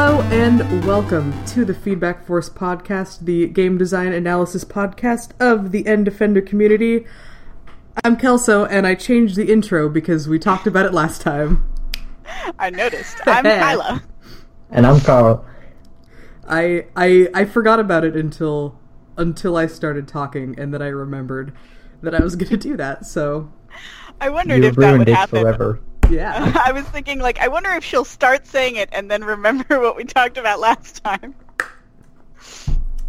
Hello and welcome to the Feedback Force podcast, the game design analysis podcast of the End Defender community. I'm Kelso, and I changed the intro because we talked about it last time. I noticed. I'm Kyla. And I'm Carl. I I I forgot about it until until I started talking, and then I remembered that I was going to do that. So I wondered You if that ruined would it happen. forever. Yeah, I was thinking, like, I wonder if she'll start saying it and then remember what we talked about last time.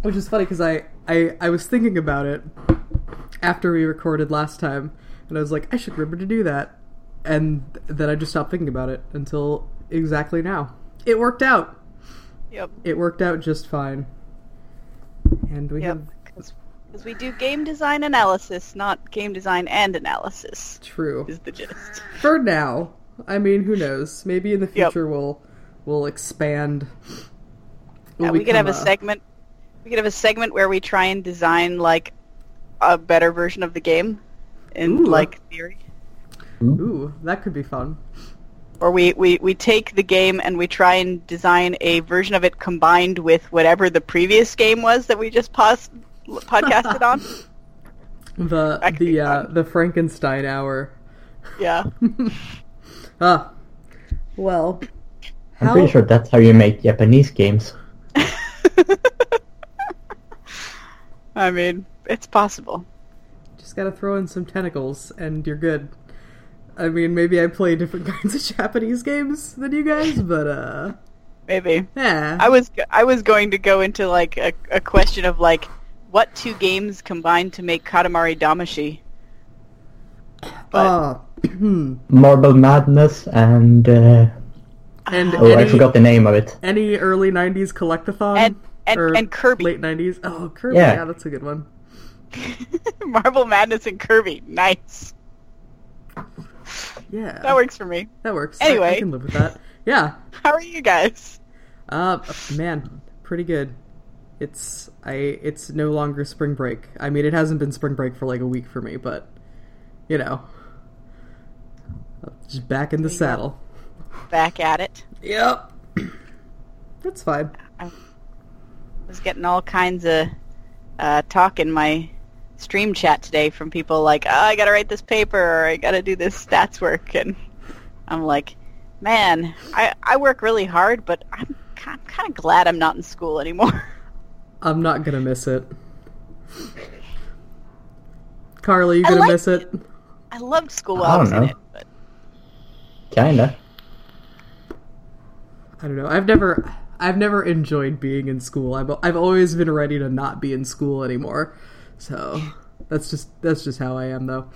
which is funny because I, I I was thinking about it after we recorded last time, and I was like, I should remember to do that, and then I just stopped thinking about it until exactly now. It worked out. Yep. It worked out just fine. And we Yep. have Because we do game design analysis, not game design and analysis, true is the gist. for now. I mean, who knows? Maybe in the Yep. future we'll we'll expand. We'll Yeah, we could have a become segment. We could have a segment where we try and design like a better version of the game, in Ooh. like theory. Ooh, that could be fun. Or we, we, we take the game and we try and design a version of it combined with whatever the previous game was that we just pos- podcasted on. The That could be the uh, the Frankenstein hour. Yeah. Ah, well, I'm how pretty sure that's how you make Japanese games. I mean, it's possible. just gotta throw in some tentacles and you're good. I mean, maybe I play different kinds of Japanese games than you guys, but uh, Maybe. yeah. I was I was going to go into like a, a question of like what two games combined to make Katamari Damacy. But Uh. Marble Madness and uh, and oh, I forgot the name of it. any early '90s collectathon And- and- Or and Kirby. late '90s. Oh, Kirby. Yeah. Yeah. that's a good one. Marble Madness and Kirby. Nice. Yeah, That works for me. That works. I- I, can live with that. Yeah. How are you guys? Uh, man, pretty good. It's I. It's no longer spring break. I mean, it hasn't been spring break for like a week for me, but you know, just back in the saddle. Back at it. Yep. That's fine. I was getting all kinds of uh, talk in my stream chat today from people like, oh, I got to write this paper or I got to do this stats work. And I'm like, man, I, I work really hard, but I'm, I'm kind of glad I'm not in school anymore. I'm not gonna miss it. Carly, you I gonna liked miss it? I loved school I while I don't was in know. it. But Kinda. I don't know. I've never, I've never enjoyed being in school. I've, I've always been ready to not be in school anymore. So that's just, that's just how I am, though.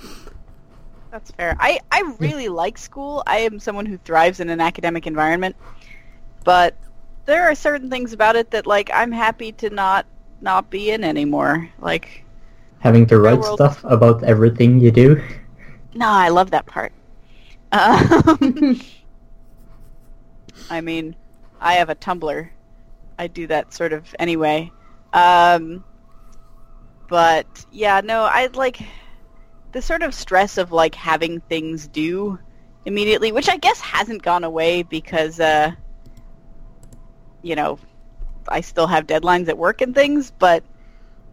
that's fair. I, I really like school. I am someone who thrives in an academic environment. But there are certain things about it that, like, I'm happy to not not be in anymore. Like, Having to write stuff about everything you do. No, I love that part. Um, I mean, I have a Tumblr. I do that sort of anyway. Um, but yeah, no, I like the sort of stress of like having things due immediately, which I guess hasn't gone away because, uh, you know, I still have deadlines at work and things, but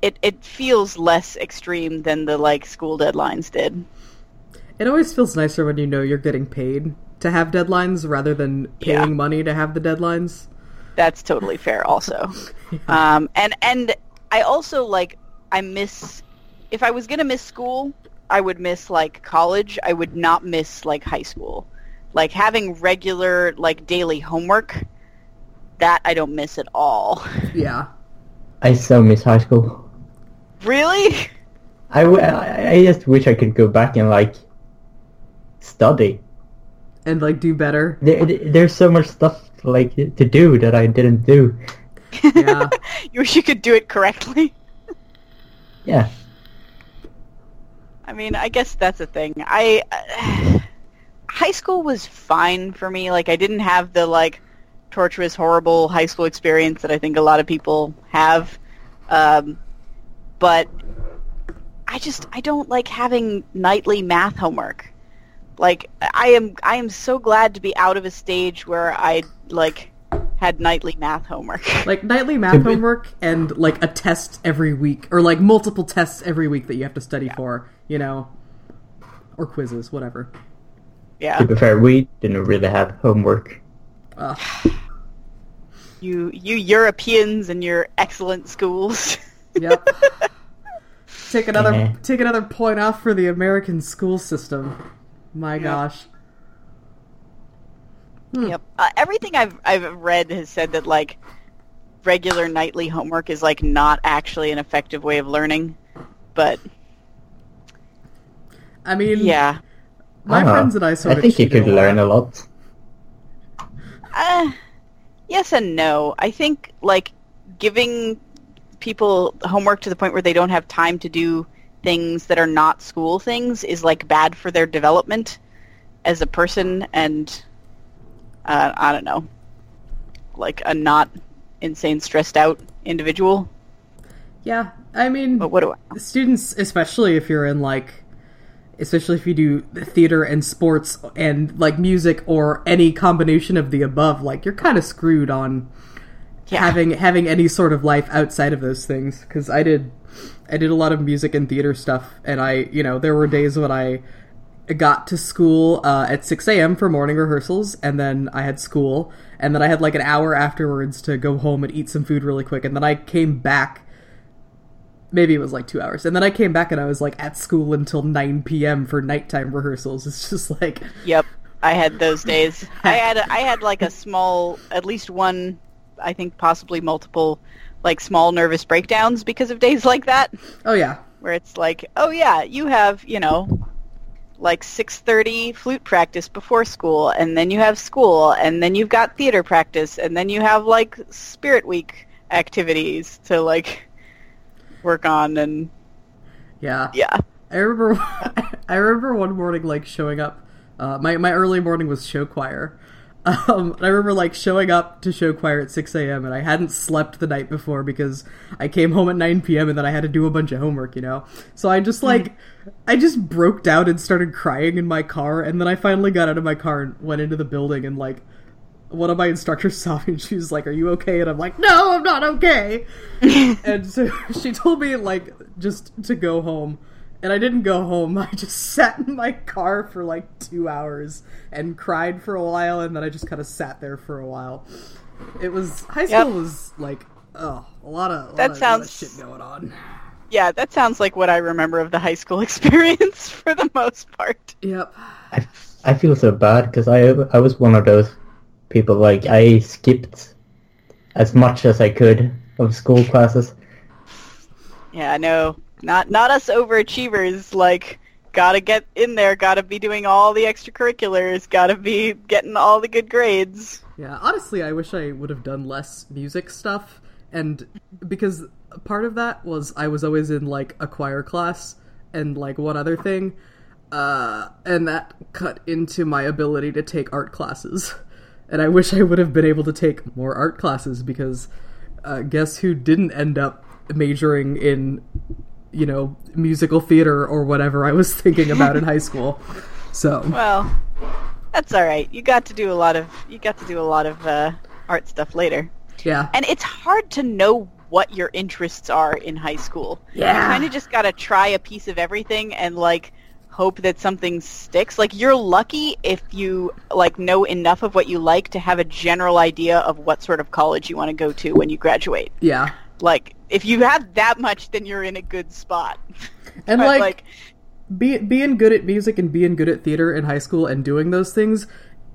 it it feels less extreme than the like school deadlines did. It always feels nicer when you know you're getting paid to have deadlines rather than paying Yeah. money to have the deadlines. That's totally fair also. Um, and and I also like I miss if I was gonna miss school, I would miss like college. I would not miss like high school. Like having regular like daily homework, that I don't miss at all. Yeah. I so miss high school. really? I, w- I I just wish I could go back and like study. And like do better. There, there's so much stuff like to do that I didn't do. Yeah. you wish you could do it correctly. Yeah. I mean, I guess that's the thing. I high school was fine for me. Like I didn't have the like torturous, horrible high school experience that I think a lot of people have. Um, but I just I don't like having nightly math homework. Like I am I am so glad to be out of a stage where I like had nightly math homework. Like nightly math homework and like a test every week, or like multiple tests every week that you have to study for, you know, or quizzes, whatever. yeah. To be fair, we didn't really have homework. Ugh. You you Europeans and your excellent schools. Yep. take another Yeah. take another point off for the American school system. My gosh. Hmm. Yep. Uh, everything I've I've read has said that like regular nightly homework is like not actually an effective way of learning. But I mean, yeah. my I don't friends and I sort I of think you could a lot. learn a lot. Uh, yes and no. I think like giving people homework to the point where they don't have time to do things that are not school things is like bad for their development as a person and uh, I don't know, like a not insane stressed out individual. Yeah, I mean, But what do I? students, especially if you're in like, especially if you do theater and sports and like music or any combination of the above, like you're kind of screwed on Yeah. having having any sort of life outside of those things. Because I did, I did a lot of music and theater stuff, and I, you know, there were days when I got to school uh, at 6 a.m. for morning rehearsals, and then I had school, and then I had like an hour afterwards to go home and eat some food really quick, and then I came back. Maybe it was like two hours, and then I came back and I was like at school until 9 p.m. for nighttime rehearsals. It's just like, Yep, I had those days. I had I had like a small, at least one, I think possibly multiple, like small nervous breakdowns because of days like that, oh yeah, where it's like, oh yeah, you have you know, like six thirty flute practice before school, and then you have school, and then you've got theater practice, and then you have like spirit week activities to like work on, and yeah. yeah, I remember, I remember one morning like showing up. Uh, my my early morning was show choir. Um, and I remember like showing up to show choir at 6 a.m. and I hadn't slept the night before because I came home at 9 p.m. and then I had to do a bunch of homework, you know. So I just like, I just broke down and started crying in my car, and then I finally got out of my car and went into the building and like. One of my instructors saw me and she was like, Are you okay? And I'm like, No, I'm not okay. and so she told me like just to go home and i didn't go home i just sat in my car for like two hours and cried for a while and then i just kind of sat there for a while it was high school Yep. was like oh a lot of a That lot of, sounds- lot of shit going on yeah, that sounds like what I remember of the high school experience for the most part. yep I, I feel so bad because I I was one of those people like I skipped as much as I could of school classes. Yeah, no, not not us overachievers. Like, gotta get in there, gotta be doing all the extracurriculars, gotta be getting all the good grades. Yeah, honestly, I wish I would have done less music stuff, and because part of that was I was always in like a choir class and like one other thing, uh, and that cut into my ability to take art classes. And I wish I would have been able to take more art classes because uh, guess who didn't end up majoring in, you know, musical theater or whatever I was thinking about in high school. So Well, that's all right. You got to do a lot of you got to do a lot of uh, art stuff later, yeah, and it's hard to know what your interests are in high school. Yeah. you kind of just gotta try a piece of everything and like hope that something sticks. Like you're lucky if you like know enough of what you like to have a general idea of what sort of college you want to go to when you graduate. yeah, Like if you have that much, then you're in a good spot. and But, like be, being good at music and being good at theater in high school and doing those things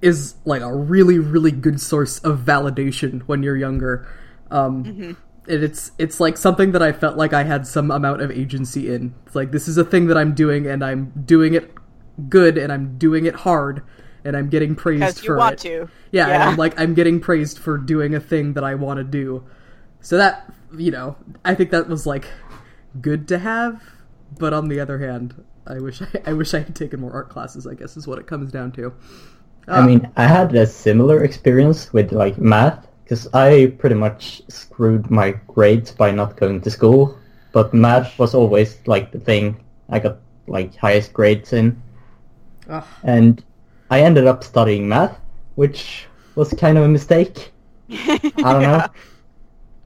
is like a really really good source of validation when you're younger um Mm-hmm. And it's it's like something that i felt like i had some amount of agency in it's like this is a thing that i'm doing and i'm doing it good and i'm doing it hard and i'm getting praised because you for want it to. yeah, and Yeah. I'm like I'm getting praised for doing a thing that I want to do. So that you know, I think that was like good to have, but on the other hand, I wish I, I wish I had taken more art classes. I guess is what it comes down to. I mean, I had a similar experience with like math because I pretty much screwed my grades by not going to school. But math was always like the thing I got like highest grades in, Ugh. and I ended up studying math, which was kind of a mistake. I don't know.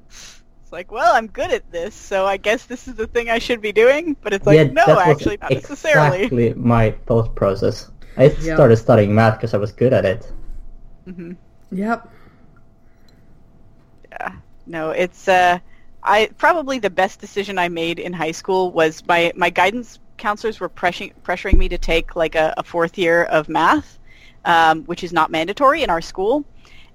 It's like, well, I'm good at this, so I guess this is the thing I should be doing. But it's like, yeah, no, actually, not necessarily. exactly my thought process. I Yeah. started studying math because I was good at it. hmm Yep. Yeah. No, it's uh, I probably the best decision I made in high school was my my guidance counselors were pressuring pressuring me to take like a, a fourth year of math, um, which is not mandatory in our school.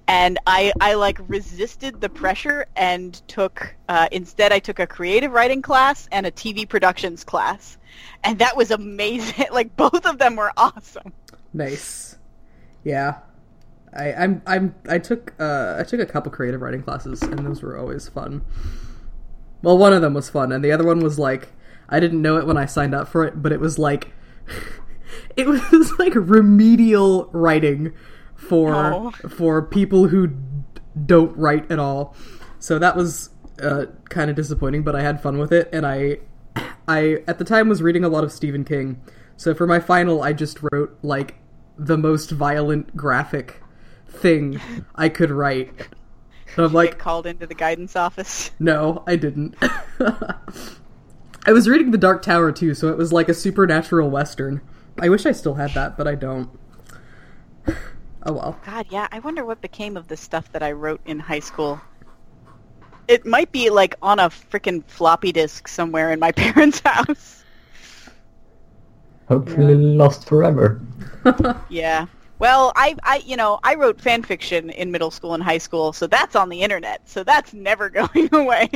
And I, I like resisted the pressure and took uh, instead I took a creative writing class and a TV productions class, and that was amazing. like both of them were awesome. Nice. Yeah. I, I'm I'm I took uh I took a couple creative writing classes and those were always fun. Well, one of them was fun and the other one was like I didn't know it when I signed up for it, but it was like it was like remedial writing for Oh. for people who d- don't write at all. So that was uh, kind of disappointing, but I had fun with it, and I I at the time was reading a lot of Stephen King. So for my final, I just wrote like the most violent graphic thing I could write. And I'm Get like, called into the guidance office. no, I didn't. I was reading The Dark Tower too, so it was like a supernatural western. I wish I still had that, but I don't. Oh well. God, yeah. I wonder what became of the stuff that I wrote in high school. It might be like on a freaking floppy disk somewhere in my parents' house. Hopefully lost forever. Yeah. Well, I, I, you know, I wrote fan fiction in middle school and high school, so that's on the internet. So that's never going away.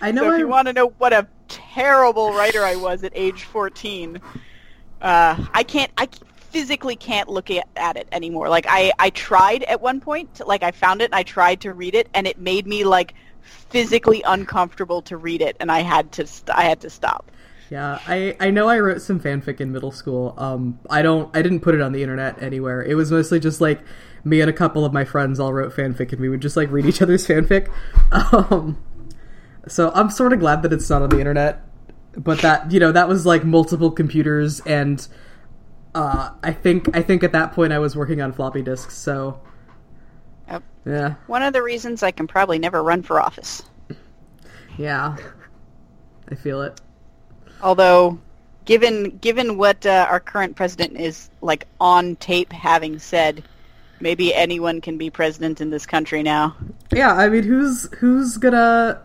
I know so if I you want to know what a terrible writer I was at age 14, uh, I can't, I physically can't look at, at it anymore. Like I, I tried at one point, to- like I found it and I tried to read it, and it made me like physically uncomfortable to read it, and I had to, st- I had to stop. Yeah, I, I know I wrote some fanfic in middle school. Um, I don't I didn't put it on the internet anywhere. It was mostly just like me and a couple of my friends all wrote fanfic, and we would just like read each other's fanfic. Um, so I'm sort of glad that it's not on the internet, but that you know that was like multiple computers, and uh, I think I think at that point I was working on floppy disks. So Yep. yeah, One of the reasons I can probably never run for office. yeah, I feel it. Although, given given what uh, our current president is like on tape having said, maybe anyone can be president in this country now. Yeah, I mean, who's who's gonna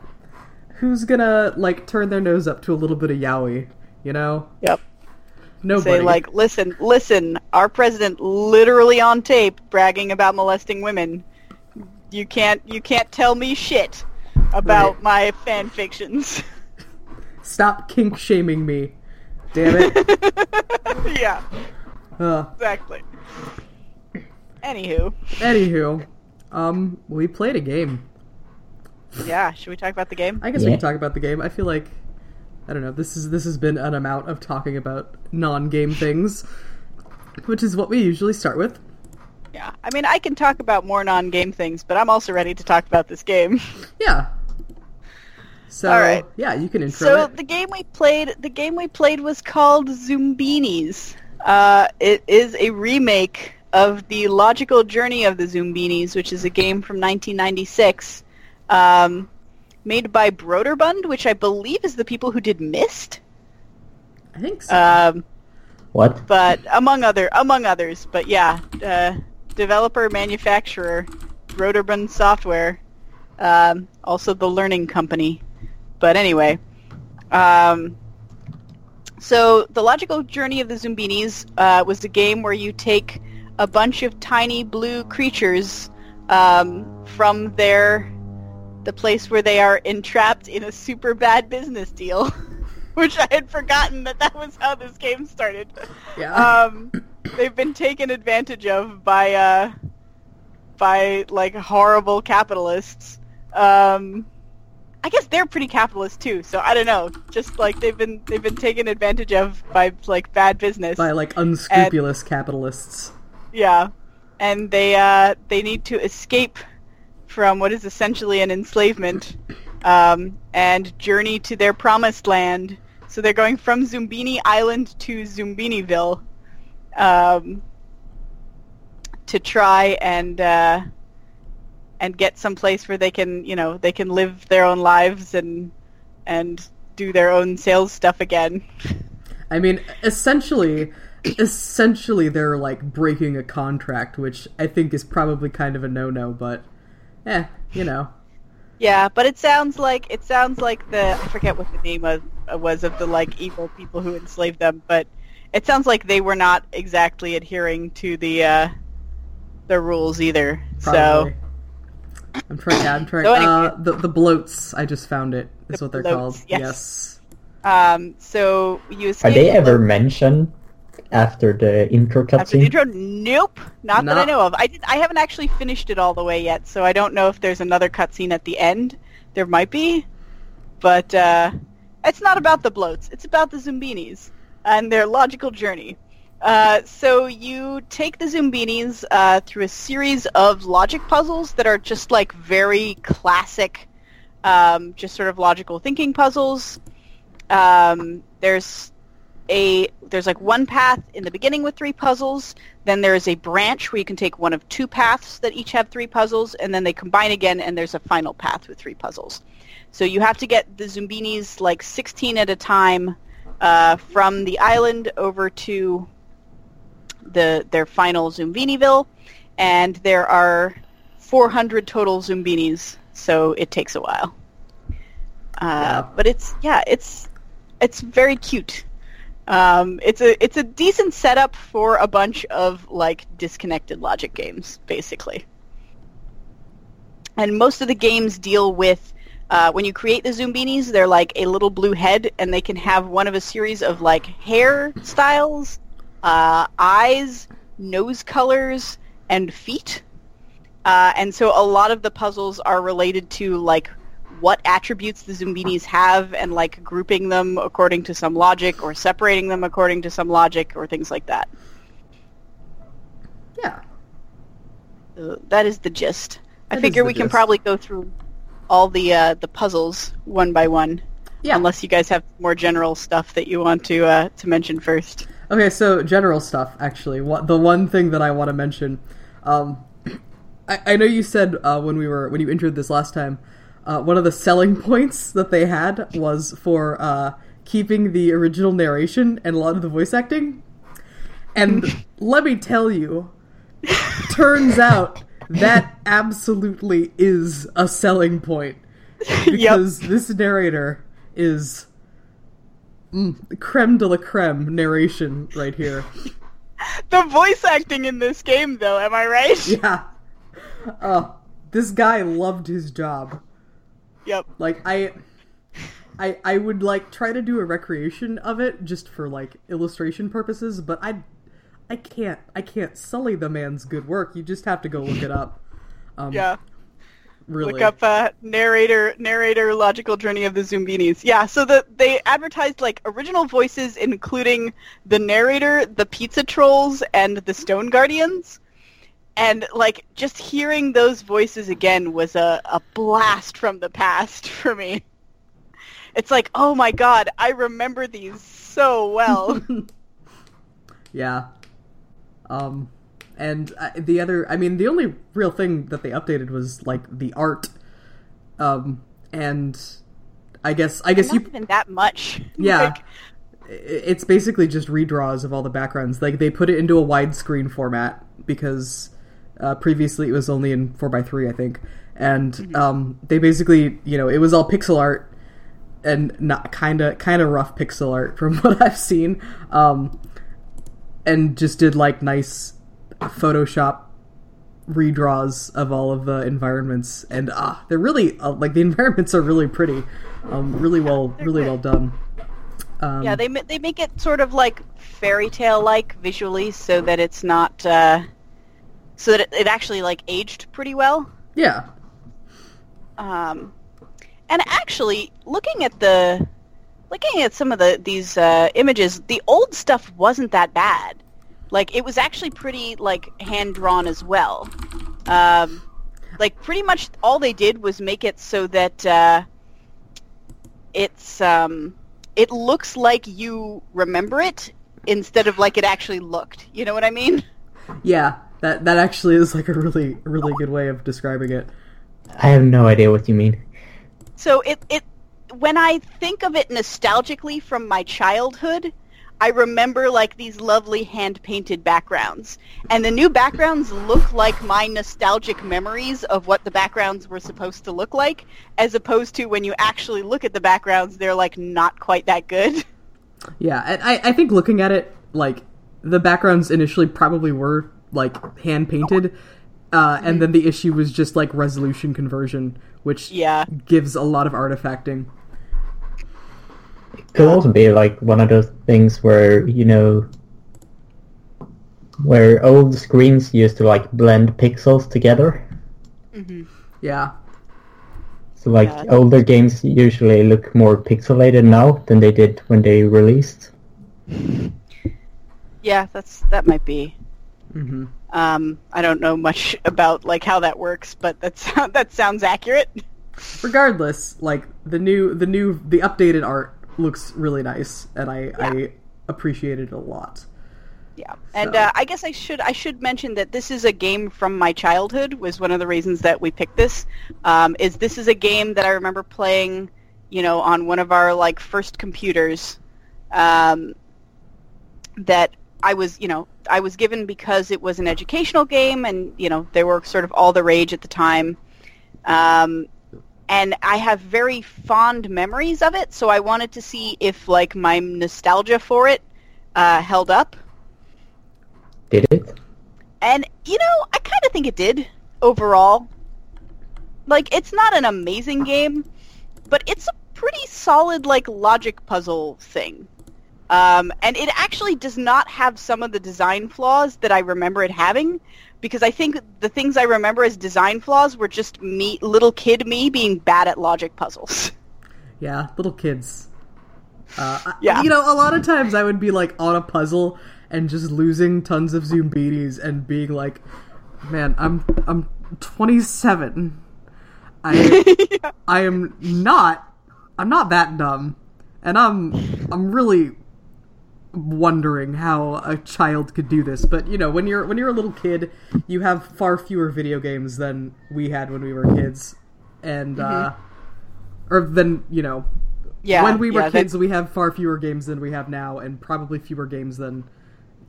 who's gonna like turn their nose up to a little bit of yaoi? You know, Yep. nobody. Say like, listen, listen, our president literally on tape bragging about molesting women. You can't you can't tell me shit about Right. my fan fictions. stop kink shaming me. Damn it. yeah, uh, exactly. Anywho, anywho, um, we played a game. yeah, should we talk about the game? I guess we can talk about the game. I feel like I don't know. This is this has been an amount of talking about non-game things, which is what we usually start with. Yeah, I mean, I can talk about more non-game things, but I'm also ready to talk about this game. Yeah. So All right. yeah, you can intro So it. the game we played, the game we played was called Zoombinis. Uh, it is a remake of the Logical Journey of the Zoombinis, which is a game from 1996, um, made by Broderbund, which I believe is the people who did Myst. I think so. Um, What? but among other among others. But yeah, uh, developer manufacturer Broderbund Software, um, also the Learning Company. But anyway, um, so the logical journey of the Zoombinis uh, was a game where you take a bunch of tiny blue creatures um, from their the place where they are entrapped in a super bad business deal. Which I had forgotten that that was how this game started yeah. um, they've been taken advantage of by uh, by like horrible capitalists. Um, I guess they're pretty capitalist too, so I don't know. Just like they've been they've been taken advantage of by like bad business. By like unscrupulous capitalists. Yeah, and they uh, they need to escape from what is essentially an enslavement um, and journey to their promised land. So they're going from Zoombini Island to Zoombiniville um, to try and uh, and get someplace where they can, you know, they can live their own lives and and do their own sales stuff again. I mean, essentially, essentially they're like breaking a contract, which I think is probably kind of a no-no. But, eh, you know. Yeah, but it sounds like it sounds like the I forget what the name of, was of the like evil people who enslaved them, but it sounds like they were not exactly adhering to the uh, the rules either. Probably. So I'm trying. Yeah, I'm trying. So anyway, uh, the the bloats. I just found it. Is the what they're bloats, called. Yes. yes. Um. So you are they ever mentioned after the intro cutscene? After the intro, nope, not no. that I know of. I did, I haven't actually finished it all the way yet, so I don't know if there's another cutscene at the end. There might be, but uh, it's not about the bloats. It's about the Zoombinis and their logical journey. Uh, so you take the Zoombinis uh, through a series of logic puzzles that are just like very classic, um, just sort of logical thinking puzzles. Um, there's a there's like one path in the beginning with three puzzles. Then there is a branch where you can take one of two paths that each have three puzzles, and then they combine again, and there's a final path with three puzzles. So you have to get the Zoombinis like 16 at a time uh, from the island over to the their final Zoombiniville, and there are 400 total Zoombinis, so it takes a while. Uh, yeah. But it's yeah, it's it's very cute. Um, it's a it's a decent setup for a bunch of like disconnected logic games, basically. And most of the games deal with uh, when you create the Zoombinis, they're like a little blue head, and they can have one of a series of like hair styles, uh, eyes, nose colors, and feet. Uh, and so a lot of the puzzles are related to like what attributes the Zoombinis have and like grouping them according to some logic or separating them according to some logic or things like that. Yeah. Uh, that is the gist. That I figure we gist. can probably go through all the uh, the puzzles one by one. Yeah. Unless you guys have more general stuff that you want to uh, to mention first. Okay, so general stuff actually. What the one thing that I want to mention, um, I, I know you said uh, when we were when you entered this last time, uh, one of the selling points that they had was for uh, keeping the original narration and a lot of the voice acting. And let me tell you, turns out that absolutely is a selling point because yep. this narrator is mm, creme de la creme narration right here. the voice acting in this game, though, am I right? Yeah. Uh, this guy loved his job. Yep. Like I, I, I would like try to do a recreation of it just for like illustration purposes, but I I can't I can't sully the man's good work. You just have to go look it up. Um, yeah. Really. Look up uh, narrator narrator logical journey of the Zoombinis. Yeah, so the they advertised like original voices including the narrator, the pizza trolls, and the stone guardians. And like just hearing those voices again was a, a blast from the past for me. It's like, oh my god, I remember these so well. yeah, um, and uh, the other, I mean, the only real thing that they updated was like the art. Um, and I guess I guess Not you even that much. Yeah. like... It's basically just redraws of all the backgrounds. Like they put it into a widescreen format because uh, previously it was only in four x three, I think. And mm-hmm. um, they basically, you know, it was all pixel art and not kind of kind of rough pixel art from what I've seen. Um, and just did like nice Photoshop redraws of all of the environments, and ah, they're really uh, like the environments are really pretty, um, really well, really well done. Um, yeah, they they make it sort of like fairy tale like visually, so that it's not, uh, so that it, it actually like aged pretty well. Yeah. Um, and actually, looking at the looking at some of the these uh, images, the old stuff wasn't that bad. Like it was actually pretty like hand drawn as well. Um, like pretty much all they did was make it so that uh, it's um, it looks like you remember it instead of like it actually looked. You know what I mean? Yeah, that that actually is like a really really good way of describing it. I have no idea what you mean. So it it when I think of it nostalgically from my childhood, I remember like these lovely hand painted backgrounds. And the new backgrounds look like my nostalgic memories of what the backgrounds were supposed to look like, as opposed to when you actually look at the backgrounds, they're like not quite that good. Yeah, and I, I think looking at it, like the backgrounds initially probably were like hand painted, uh, and then the issue was just like resolution conversion, which Yeah. gives a lot of artifacting. Could also be like one of those things where you know, where old screens used to like blend pixels together. Mhm. Yeah, So like Yeah. older games usually look more pixelated now than they did when they released. Yeah, that's that might be. hmm Um, I don't know much about like how that works, but that's that sounds accurate. regardless, like the new, the new, the updated art looks really nice, and I, I appreciate it a lot. Yeah, and uh, I guess I should I should mention that this is a game from my childhood. Was one of the reasons that we picked this. Um, is this is a game that I remember playing, you know, on one of our like first computers. Um, that I was, you know, I was given because it was an educational game, and you know, they were sort of all the rage at the time. Um, and I have very fond memories of it, so I wanted to see if like my nostalgia for it uh, held up. Did it? And you know, I kind of think it did overall. Like it's not an amazing game, but it's a pretty solid like logic puzzle thing. Um, and it actually does not have some of the design flaws that I remember it having, because I think the things I remember as design flaws were just me, little kid me, being bad at logic puzzles. Yeah, little kids. Uh, I- Yeah. you know, a lot of times I would be like on a puzzle and just losing tons of Zoombinis and being like, "Man, I'm I'm 27. I I am not I'm not that dumb, and I'm I'm really wondering how a child could do this. But you know, when you're when you're a little kid, you have far fewer video games than we had when we were kids, and uh, or than you know yeah, when we were yeah, that- kids, we have far fewer games than we have now, and probably fewer games than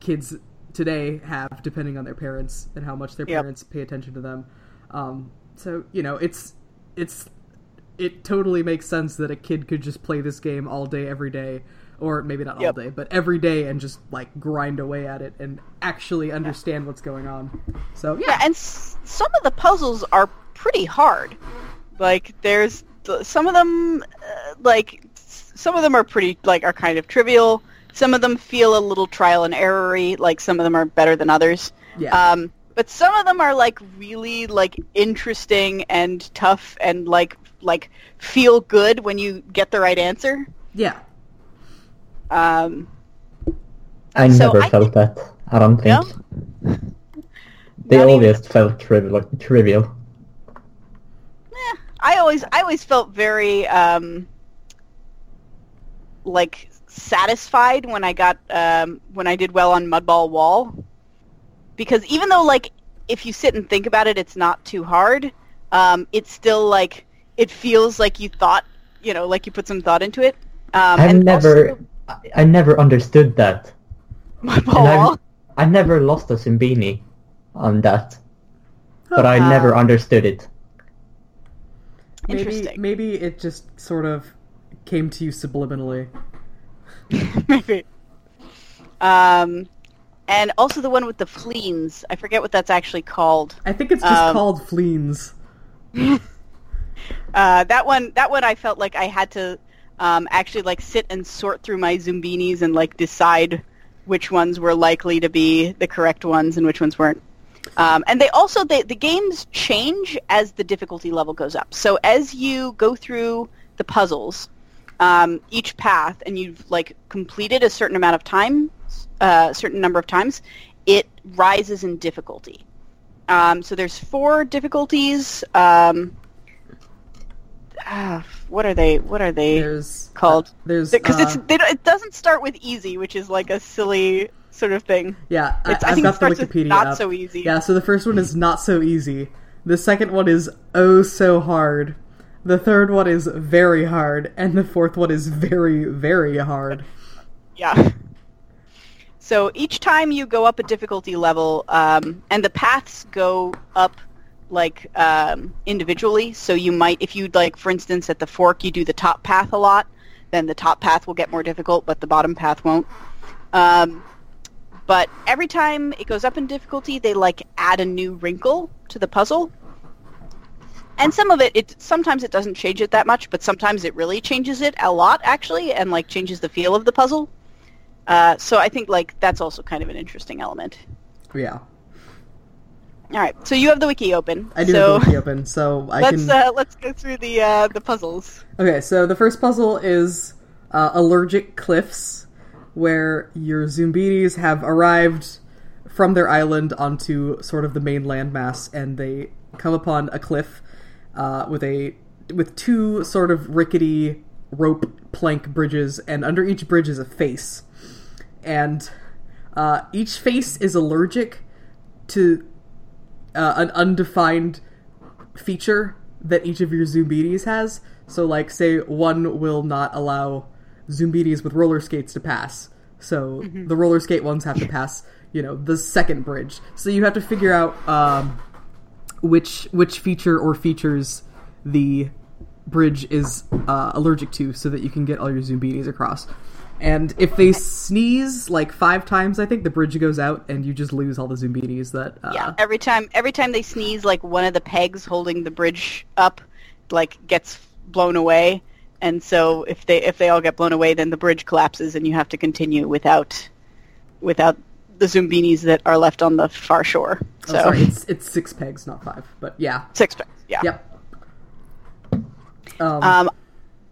kids today have, depending on their parents and how much their Yep. parents pay attention to them. Um, so you know, it's it's it totally makes sense that a kid could just play this game all day, every day, or maybe not Yep. all day, but every day, and just like grind away at it and actually understand what's going on. So yeah, Yeah, and s- some of the puzzles are pretty hard. Like there's th- some of them, uh, like s- some of them are pretty like are kind of trivial. Some of them feel a little trial and errory. Like some of them are better than others. yeah, Um, but some of them are like really like interesting and tough and like like feel good when you get the right answer. yeah. Um, I So never I felt that. I don't think. No? They Not even- always felt trivial. Trivial. Eh, I always I always felt very um, like satisfied when I got um, when I did well on Mudball Wall because even though like if you sit and think about it, it's not too hard. Um, it's still like it feels like you thought you know like you put some thought into it. Um, I've and never, also- I, I never understood that. Mudball And I've- Wall. I never lost a Zoombini on that, but I Ah. never understood it. Maybe Interesting. maybe it just sort of came to you subliminally. Maybe. Um, and also the one with the fleens. I forget what that's actually called. I think it's just Um, called fleens. Uh, that one, that one, I felt like I had to um, actually like sit and sort through my Zoombinis and like decide which ones were likely to be the correct ones and which ones weren't. Um, and they also they, the games change as the difficulty level goes up. So as you go through the puzzles, um, each path, and you've like completed a certain amount of time, uh, a certain number of times, it rises in difficulty. Um, so there's four difficulties. Um, ah, what are they? What are they There's called? uh, there's Because it's uh, they don't, it doesn't start with easy, which is like a silly sort of thing. yeah. I, It's, I I've think got it the starts with Wikipedia not up. so easy. Yeah, so the first one is not so easy. The second one is oh so hard. The third one is very hard, and the fourth one is very, very hard. Yeah. So each time you go up a difficulty level, um, and the paths go up like um, individually. So you might, if you'd like, for instance, at the fork, you do the top path a lot, then the top path will get more difficult, but the bottom path won't. Um, but every time it goes up in difficulty, they like add a new wrinkle to the puzzle. And some of it, it sometimes it doesn't change it that much, but sometimes it really changes it a lot, actually, and like changes the feel of the puzzle. Uh, so I think like that's also kind of an interesting element. Yeah, All right, so you have the wiki open. I do so have the wiki open, so I let's can. uh, let's go through the uh, the puzzles. Okay, so the first puzzle is uh, allergic cliffs, where your Zombies have arrived from their island onto sort of the main landmass, and they come upon a cliff uh, with a with two sort of rickety rope plank bridges, and under each bridge is a face, and uh, each face is allergic to uh, an undefined feature that each of your Zombies has. So, like, say one will not allow Zombies with roller skates to pass. So the roller skate ones have to pass, you know, the second bridge. So you have to figure out um, which which feature or features the bridge is uh, allergic to, so that you can get all your Zombies across. And if they sneeze like five times, I think the bridge goes out, and you just lose all the Zombies that. Uh, Yeah, every time every time they sneeze, like one of the pegs holding the bridge up, like gets blown away, and so if they if they all get blown away, then the bridge collapses, and you have to continue without without the Zoombinis that are left on the far shore. Oh, So sorry, it's it's six pegs, not five. But yeah, six pegs. Yeah. yep. Um, Um,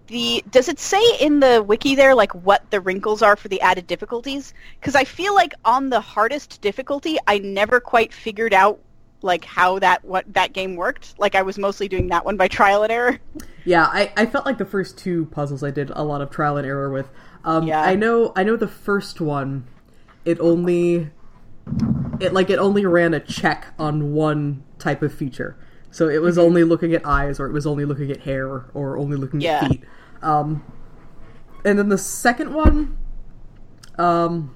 the does it say in the wiki there like what the wrinkles are for the added difficulties? Because I feel like on the hardest difficulty, I never quite figured out like how that what that game worked. Like I was mostly doing that one by trial and error. yeah, I, I felt like the first two puzzles I did a lot of trial and error with. Um, Yeah. I know I know the first one, it only it like it only ran a check on one type of feature. So it Mm-hmm. was only looking at eyes, or it was only looking at hair, or only looking Yeah. at feet. Um, and then the second one, um,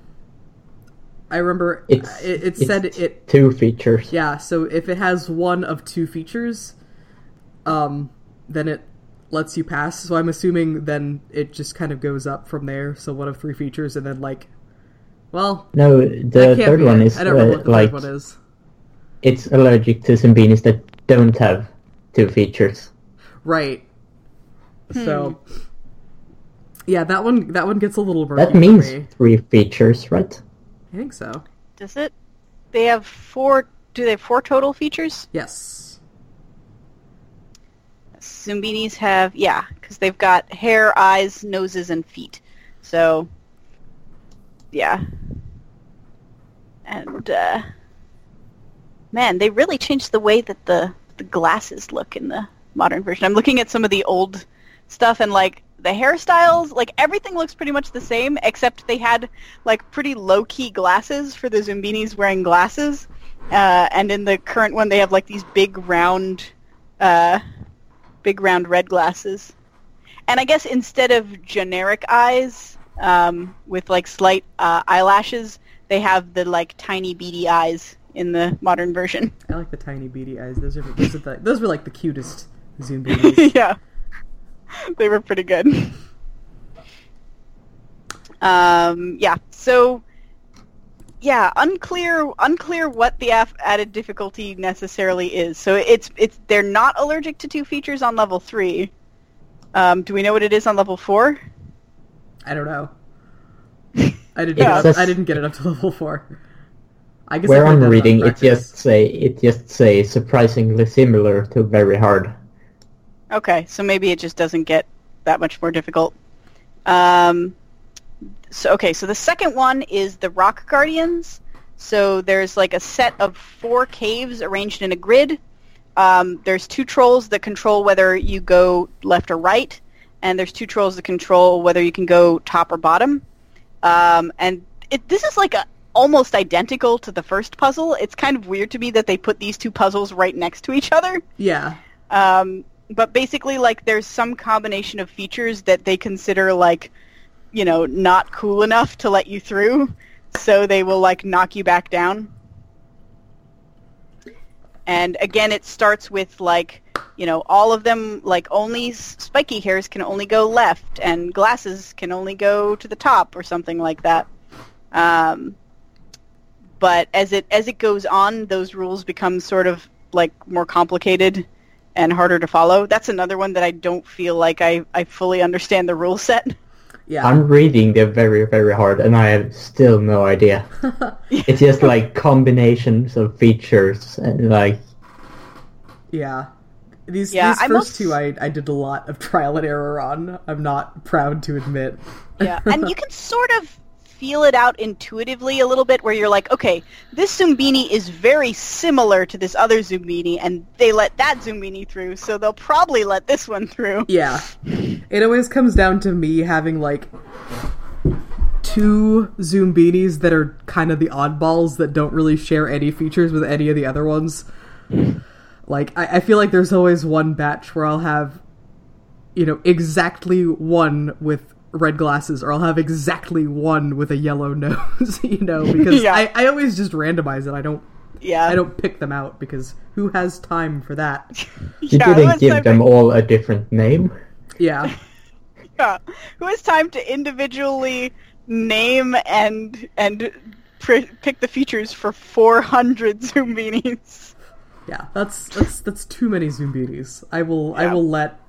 I remember It's, it, it it's said it two features. Yeah, so if it has one of two features, um, then it lets you pass. So I'm assuming then it just kind of goes up from there. So one of three features, and then like, well, No, the third one it. is I don't remember uh, what the like third one is. it's allergic to some Zoombinis that don't have two features. Right. So, yeah, that one that one gets a little murky That for means me. three features, right? I think so. Does it? They have four. Do they have four total features? Yes. Zoombinis have yeah, because they've got hair, eyes, noses, and feet. So yeah, and uh, man, they really changed the way that the the glasses look in the modern version. I'm looking at some of the old stuff and like the hairstyles, like everything looks pretty much the same, except they had like pretty low key glasses for the Zoombinis wearing glasses. Uh, and in the current one, they have like these big round, uh, big round red glasses. And I guess instead of generic eyes um, with like slight uh, eyelashes, they have the like tiny beady eyes in the modern version. I like the tiny beady eyes. Those are those are the, those were like the cutest Zoombinis. yeah, they were pretty good. Um, yeah, so yeah, unclear unclear what the af- added difficulty necessarily is. So it's it's they're not allergic to two features on level three. Um, do we know what it is on level four? I don't know. I didn't. Yeah. Get up, I didn't get it up to level four. I guess Where played I'm reading, it just say it just say surprisingly similar to very hard. Okay, so maybe it just doesn't get that much more difficult. Um, so okay, so the second one is the Rock Guardians. So there's like a set of four caves arranged in a grid. Um, there's two trolls that control whether you go left or right, and there's two trolls that control whether you can go top or bottom. Um, and it, this is like a almost identical to the first puzzle. It's kind of weird to me that they put these two puzzles right next to each other. Yeah. Um, but basically, like, there's some combination of features that they consider like, you know, not cool enough to let you through, so they will like knock you back down. And again, it starts with like, you know, all of them like only spiky hairs can only go left, and glasses can only go to the top, or something like that. Um, but as it as it goes on, those rules become sort of like more complicated and harder to follow. That's another one that I don't feel like I, I fully understand the rule set. Yeah. I'm reading them very, very hard, and I have still no idea. it's just like combinations of features, and like Yeah. These, Yeah, these I first most- two I, I did a lot of trial and error on. I'm not proud to admit. Yeah, and you can sort of feel it out intuitively a little bit where you're like, okay, this Zoombini is very similar to this other Zoombini, and they let that Zoombini through, so they'll probably let this one through. Yeah. It always comes down to me having like two Zoombinis that are kind of the oddballs that don't really share any features with any of the other ones. Like I, I feel like there's always one batch where I'll have you know, exactly one with red glasses, or I'll have exactly one with a yellow nose, you know, because Yeah. I, I always just randomize it. I don't Yeah. I don't pick them out because who has time for that? you yeah, didn't has give them to- all a different name. Yeah. yeah. Who has time to individually name and and pr- pick the features for 400 Zoombinis? Yeah, that's that's that's too many Zoombinis. I will I will let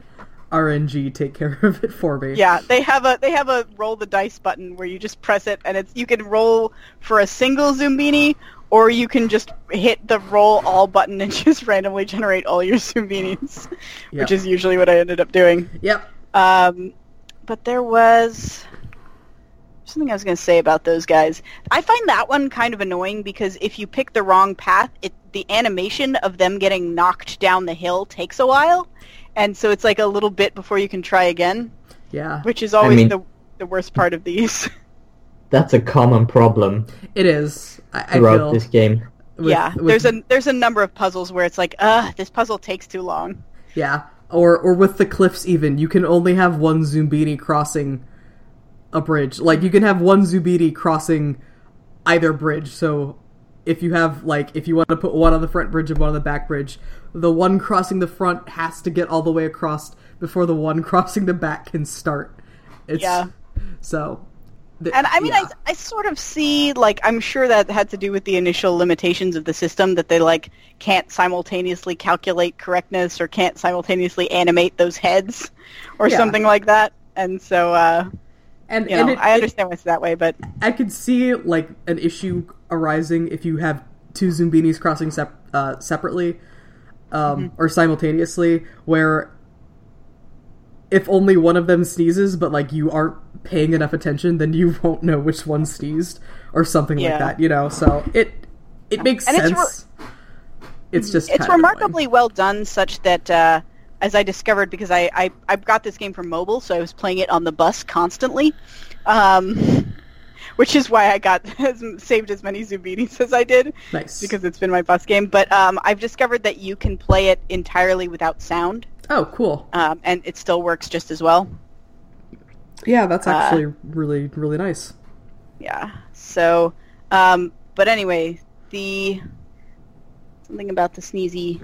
RNG take care of it for me. Yeah, they have a they have a roll the dice button where you just press it and it's you can roll for a single Zoombini or you can just hit the roll all button and just randomly generate all your Zoombinis, Yep. which is usually what I ended up doing. Yep. Um, but there was something I was going to say about those guys. I find that one kind of annoying because if you pick the wrong path, it the animation of them getting knocked down the hill takes a while, and so it's like a little bit before you can try again, Yeah. which is always mean- the the worst part of these. That's a common problem It is. I, I throughout feel this game. with- yeah, with- there's a there's a number of puzzles where it's like, uh, this puzzle takes too long. yeah, or or with the cliffs even, you can only have one Zoombini crossing a bridge. Like you can have one Zoombini crossing either bridge. So if you have like if you want to put one on the front bridge and one on the back bridge, the one crossing the front has to get all the way across before the one crossing the back can start. It's Yeah. so th- And I mean, yeah. I, I sort of see, like, I'm sure that had to do with the initial limitations of the system that they, like, can't simultaneously calculate correctness or can't simultaneously animate those heads or Yeah. something like that. And so, uh, and, you and know, it- I it- understand why it's that way, but I could see like an issue arising if you have two Zoombinis crossing sep- uh, separately um, or simultaneously, where if only one of them sneezes, but like you aren't paying enough attention, then you won't know which one sneezed or something Yeah. like that. You know, so it it makes And it's sense. It's, just it's of annoying. remarkably well done such that, uh, as I discovered, because I, I, I got this game from mobile, so I was playing it on the bus constantly. Um, which is why I got as, saved as many Zoombinis as I did. nice because it's been my bus game. But um, I've discovered that you can play it entirely without sound, oh cool um, and it still works just as well. yeah that's Uh, actually really really nice Yeah. So, um, but anyway, the something about the sneezy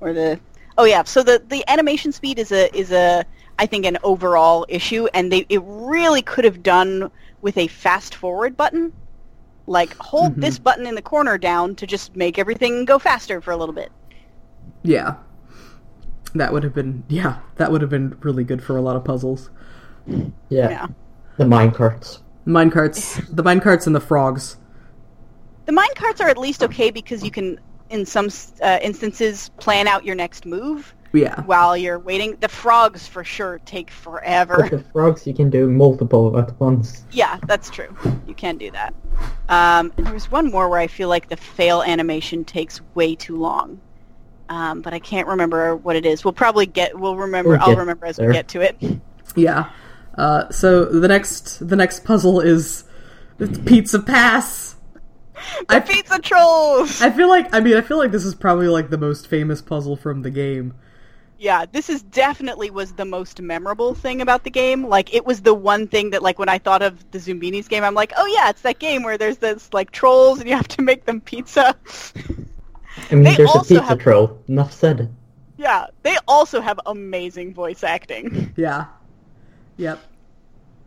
or the oh yeah. So the the animation speed is a is a I think an overall issue, and they it really could have done with a fast forward button. Like hold Mhm. this button in the corner down to just make everything go faster for a little bit. yeah that would have been yeah that would have been really good for a lot of puzzles Yeah, Yeah. the minecarts. minecarts the minecarts and the frogs The mine carts are at least okay because you can, in some uh, instances, plan out your next move yeah while you're waiting. The frogs, for sure, take But forever. the frogs you can do multiple at once. yeah, that's true. You can do that. Um, and there was one more where I feel like the fail animation takes way too long. Um, but I can't remember what it is. We'll probably get. We'll remember. We'll I'll remember as there. we get to it. Yeah. Uh, so the next the next puzzle is Pizza Pass. The pizza trolls. I feel like I mean I feel like this is probably like the most famous puzzle from the game. Yeah, this is definitely was the most memorable thing about the game. Like it was the one thing that like when I thought of the Zoombinis game, I'm like, oh yeah, it's that game where there's this like trolls and you have to make them pizza. I mean, They there's a pizza have- troll. Enough said. yeah, they also have amazing voice acting. Yeah. Yep.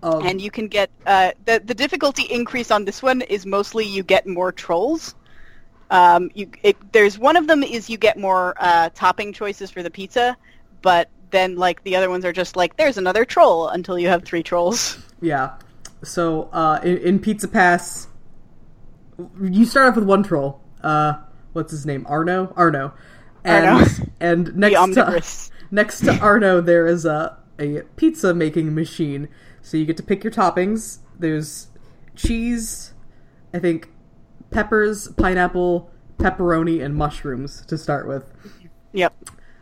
Um, and you can get uh, the the difficulty increase on this one is mostly you get more trolls. Um, you it, there's one of them is you get more uh, topping choices for the pizza, but then like the other ones are just like there's another troll until you have three trolls. Yeah. So uh, in, in Pizza Pass, you start off with one troll. Uh, what's his name? Arno. Arno. And Arno. and next to next to Arno, there is a a pizza making machine. So you get to pick your toppings. There's cheese, I think, peppers, pineapple, pepperoni, and mushrooms to start with. Yep.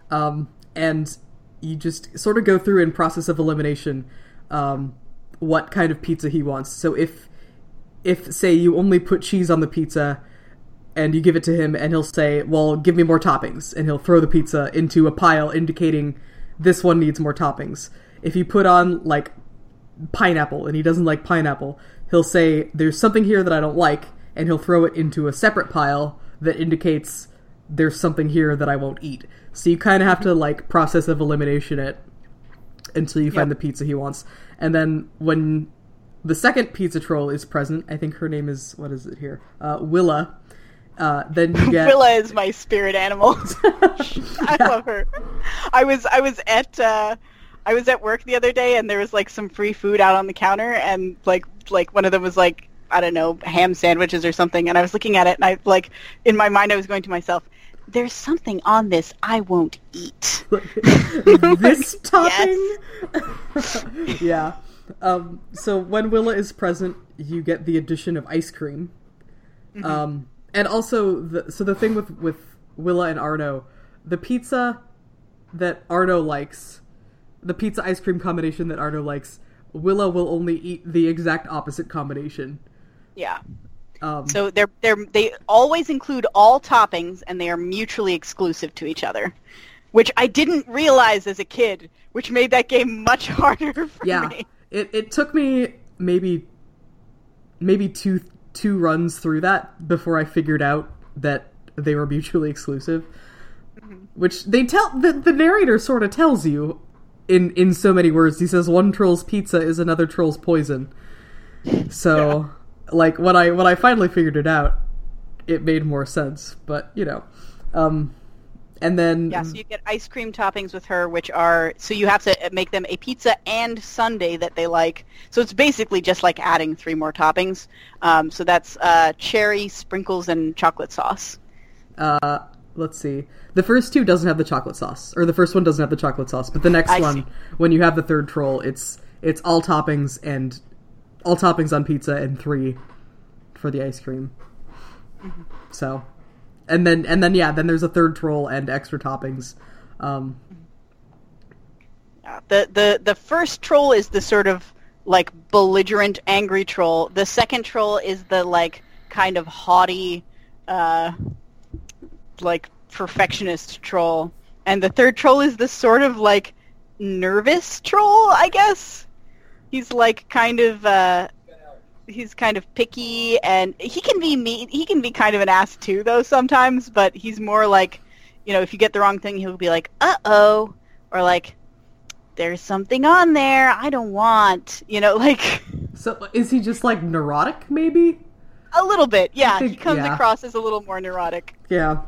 um, and you just sort of go through in process of elimination um, what kind of pizza he wants. So if if say you only put cheese on the pizza and you give it to him and he'll say, "Well, give me more toppings," and he'll throw the pizza into a pile indicating this one needs more toppings. If you put on like pineapple and he doesn't like pineapple, he'll say, "There's something here that I don't like," and he'll throw it into a separate pile that indicates there's something here that I won't eat. So you kind of have to like process of elimination it until you find Yep. the pizza he wants. And then when the second pizza troll is present, I think her name is what is it here? Uh, Willa. Uh, then you get Willa is my spirit animal. I Yeah. love her. I was I was at uh, I was at work the other day and there was like some free food out on the counter and like like one of them was like I don't know ham sandwiches or something and I was looking at it and I like in my mind I was going to myself there's something on this I won't eat. this topping. yeah. Um, so when Willa is present, you get the addition of ice cream. Mm-hmm. Um, and also, the, so the thing with with Willa and Arno, the pizza that Arno likes, the pizza ice cream combination that Arno likes, Willa will only eat the exact opposite combination. Yeah. Um, So they're they're they always include all toppings and they are mutually exclusive to each other. Which I didn't realize as a kid, which made that game much harder for yeah, me. it it took me maybe maybe two two runs through that before I figured out that they were mutually exclusive. Which they tell the, the narrator sort of tells you in in so many words. He says one troll's pizza is another troll's poison. So like when I when I finally figured it out, it made more sense. But you know, um, and then Yeah, so you get ice cream toppings with her, which are so you have to make them a pizza and sundae that they like. So it's basically just like adding three more toppings. Um, so that's uh, cherry, sprinkles, and chocolate sauce. Uh, let's see. The first two doesn't have the chocolate sauce, or the first one doesn't have the chocolate sauce, but the next I one, see. when you have the third troll, it's it's all toppings and all toppings on pizza and three for the ice cream. Mm-hmm. So, and then and then yeah, then there's a third troll and extra toppings. Um, Yeah. The the the first troll is the sort of like belligerent, angry troll. The second troll is the like kind of haughty, uh, like perfectionist troll, and the third troll is the sort of like nervous troll, I guess. He's like kind of uh, he's kind of picky, and he can be mean. He can be kind of an ass too, though sometimes. But he's more like, you know, if you get the wrong thing, he'll be like, "Uh oh," or like, "There's something on there I don't want." You know, like so is he just like neurotic? Maybe. a little bit. Yeah, he comes yeah. across as a little more neurotic. Yeah.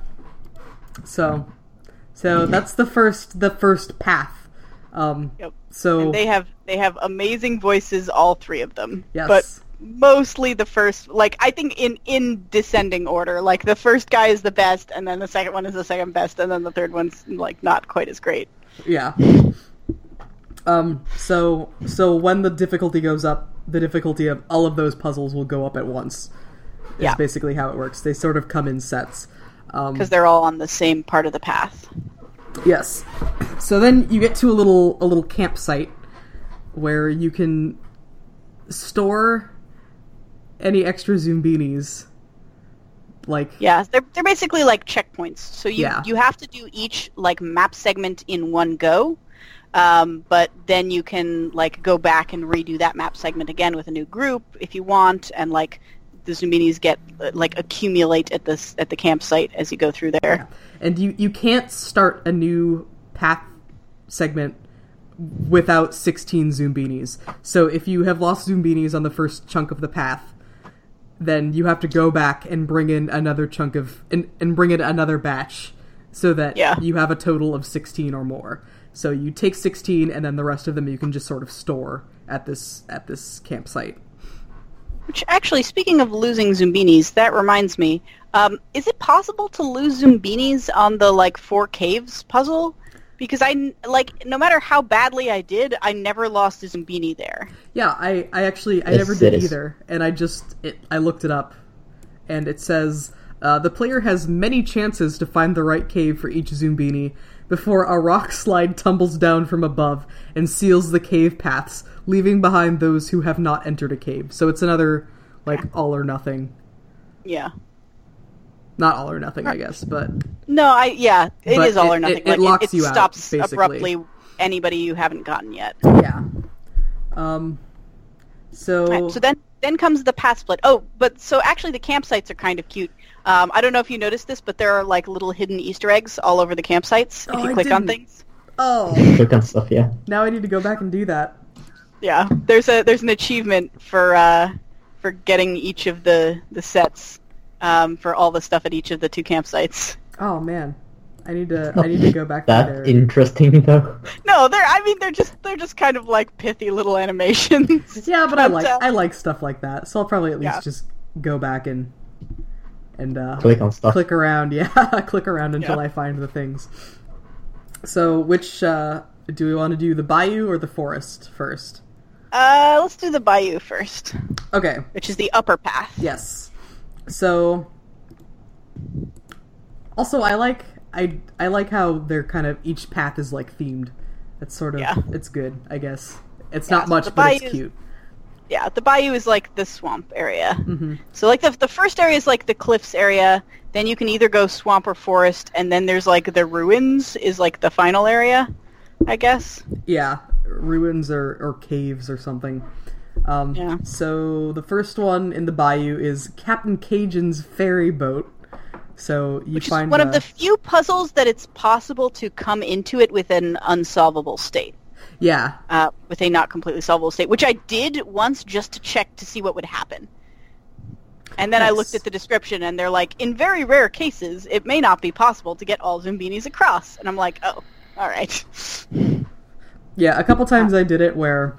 So, so that's the first the first path. Um, Yep. So And they have they have amazing voices, all three of them. Yes. But mostly the first, like I think in in descending order. Like the first guy is the best, and then the second one is the second best, and then the third one's like not quite as great. Yeah. Um. So so when the difficulty goes up, the difficulty of all of those puzzles will go up at once. Is Yeah. basically how it works. They sort of come in sets. Um, because they're all on the same part of the path. Yes. So then you get to a little a little campsite where you can store any extra zoombinis like Yeah, they're they're basically like checkpoints. So you Yeah. you have to do each like map segment in one go. Um, but then you can like go back and redo that map segment again with a new group if you want, and like the Zoombinis get like accumulate at this at the campsite as you go through there. and you you can't start a new path segment without 16 Zoombinis. So if you have lost Zoombinis on the first chunk of the path, then you have to go back and bring in another chunk of and, and bring in another batch so that Yeah. you have a total of 16 or more. So you take 16 and then the rest of them you can just sort of store at this at this campsite. Which actually, speaking of losing Zoombinis, that reminds me. Um, is it possible to lose Zoombinis on the like four caves puzzle? Because I like no matter how badly I did, I never lost a Zoombini there. Yeah, I, I actually I Yes, never did either, and I just it, I looked it up, and it says uh, the player has many chances to find the right cave for each Zoombini before a rock slide tumbles down from above and seals the cave paths, leaving behind those who have not entered a cave. So it's another like all or nothing, Yeah. not all or nothing, I guess, but No, I yeah, it is all it- or nothing. it- it like locks it, you out, stops basically. abruptly anybody you haven't gotten yet. yeah. Um. So Right, so then then comes the path split. Oh, but so actually the campsites are kind of cute. Um, I don't know if you noticed this, but there are like little hidden Easter eggs all over the campsites if Oh, you I click on didn't. things. oh, Click on stuff, yeah. now I need to go back and do that. Yeah, there's a there's an achievement for uh, for getting each of the the sets um, for all the stuff at each of the two campsites. Oh man, I need to I need to go back to That there. interesting though. No, they're I mean they're just they're just kind of like pithy little animations. Yeah, but I like uh, I like stuff like that, so I'll probably at least Yeah. just go back and and uh, Click on stuff. click around. Yeah, click around until Yeah. I find the things. So, which uh, do we want to do, the bayou or the forest first? Uh, let's do the bayou first, Okay. which is the upper path. Yes. So, also I like I I like how they're kind of each path is like themed. It's sort of Yeah. it's good, I guess. It's Yeah, not so much, but it's cute. Yeah, the bayou is like the swamp area. hmm So like the the first area is like the cliffs area. Then you can either go swamp or forest, and then there's like the ruins is like the final area, I guess. Yeah, ruins or, or caves or something. Um, Yeah. So the first one in the bayou is Captain Cajun's ferry boat. So you Which is find one uh, of the few puzzles that it's possible to come into it with an unsolvable state, yeah uh, with a not completely solvable state, which I did once just to check to see what would happen. And then I looked at the description, and they're like, in very rare cases, it may not be possible to get all Zoombinis across. And I'm like, oh, all right. yeah. A couple times I did it where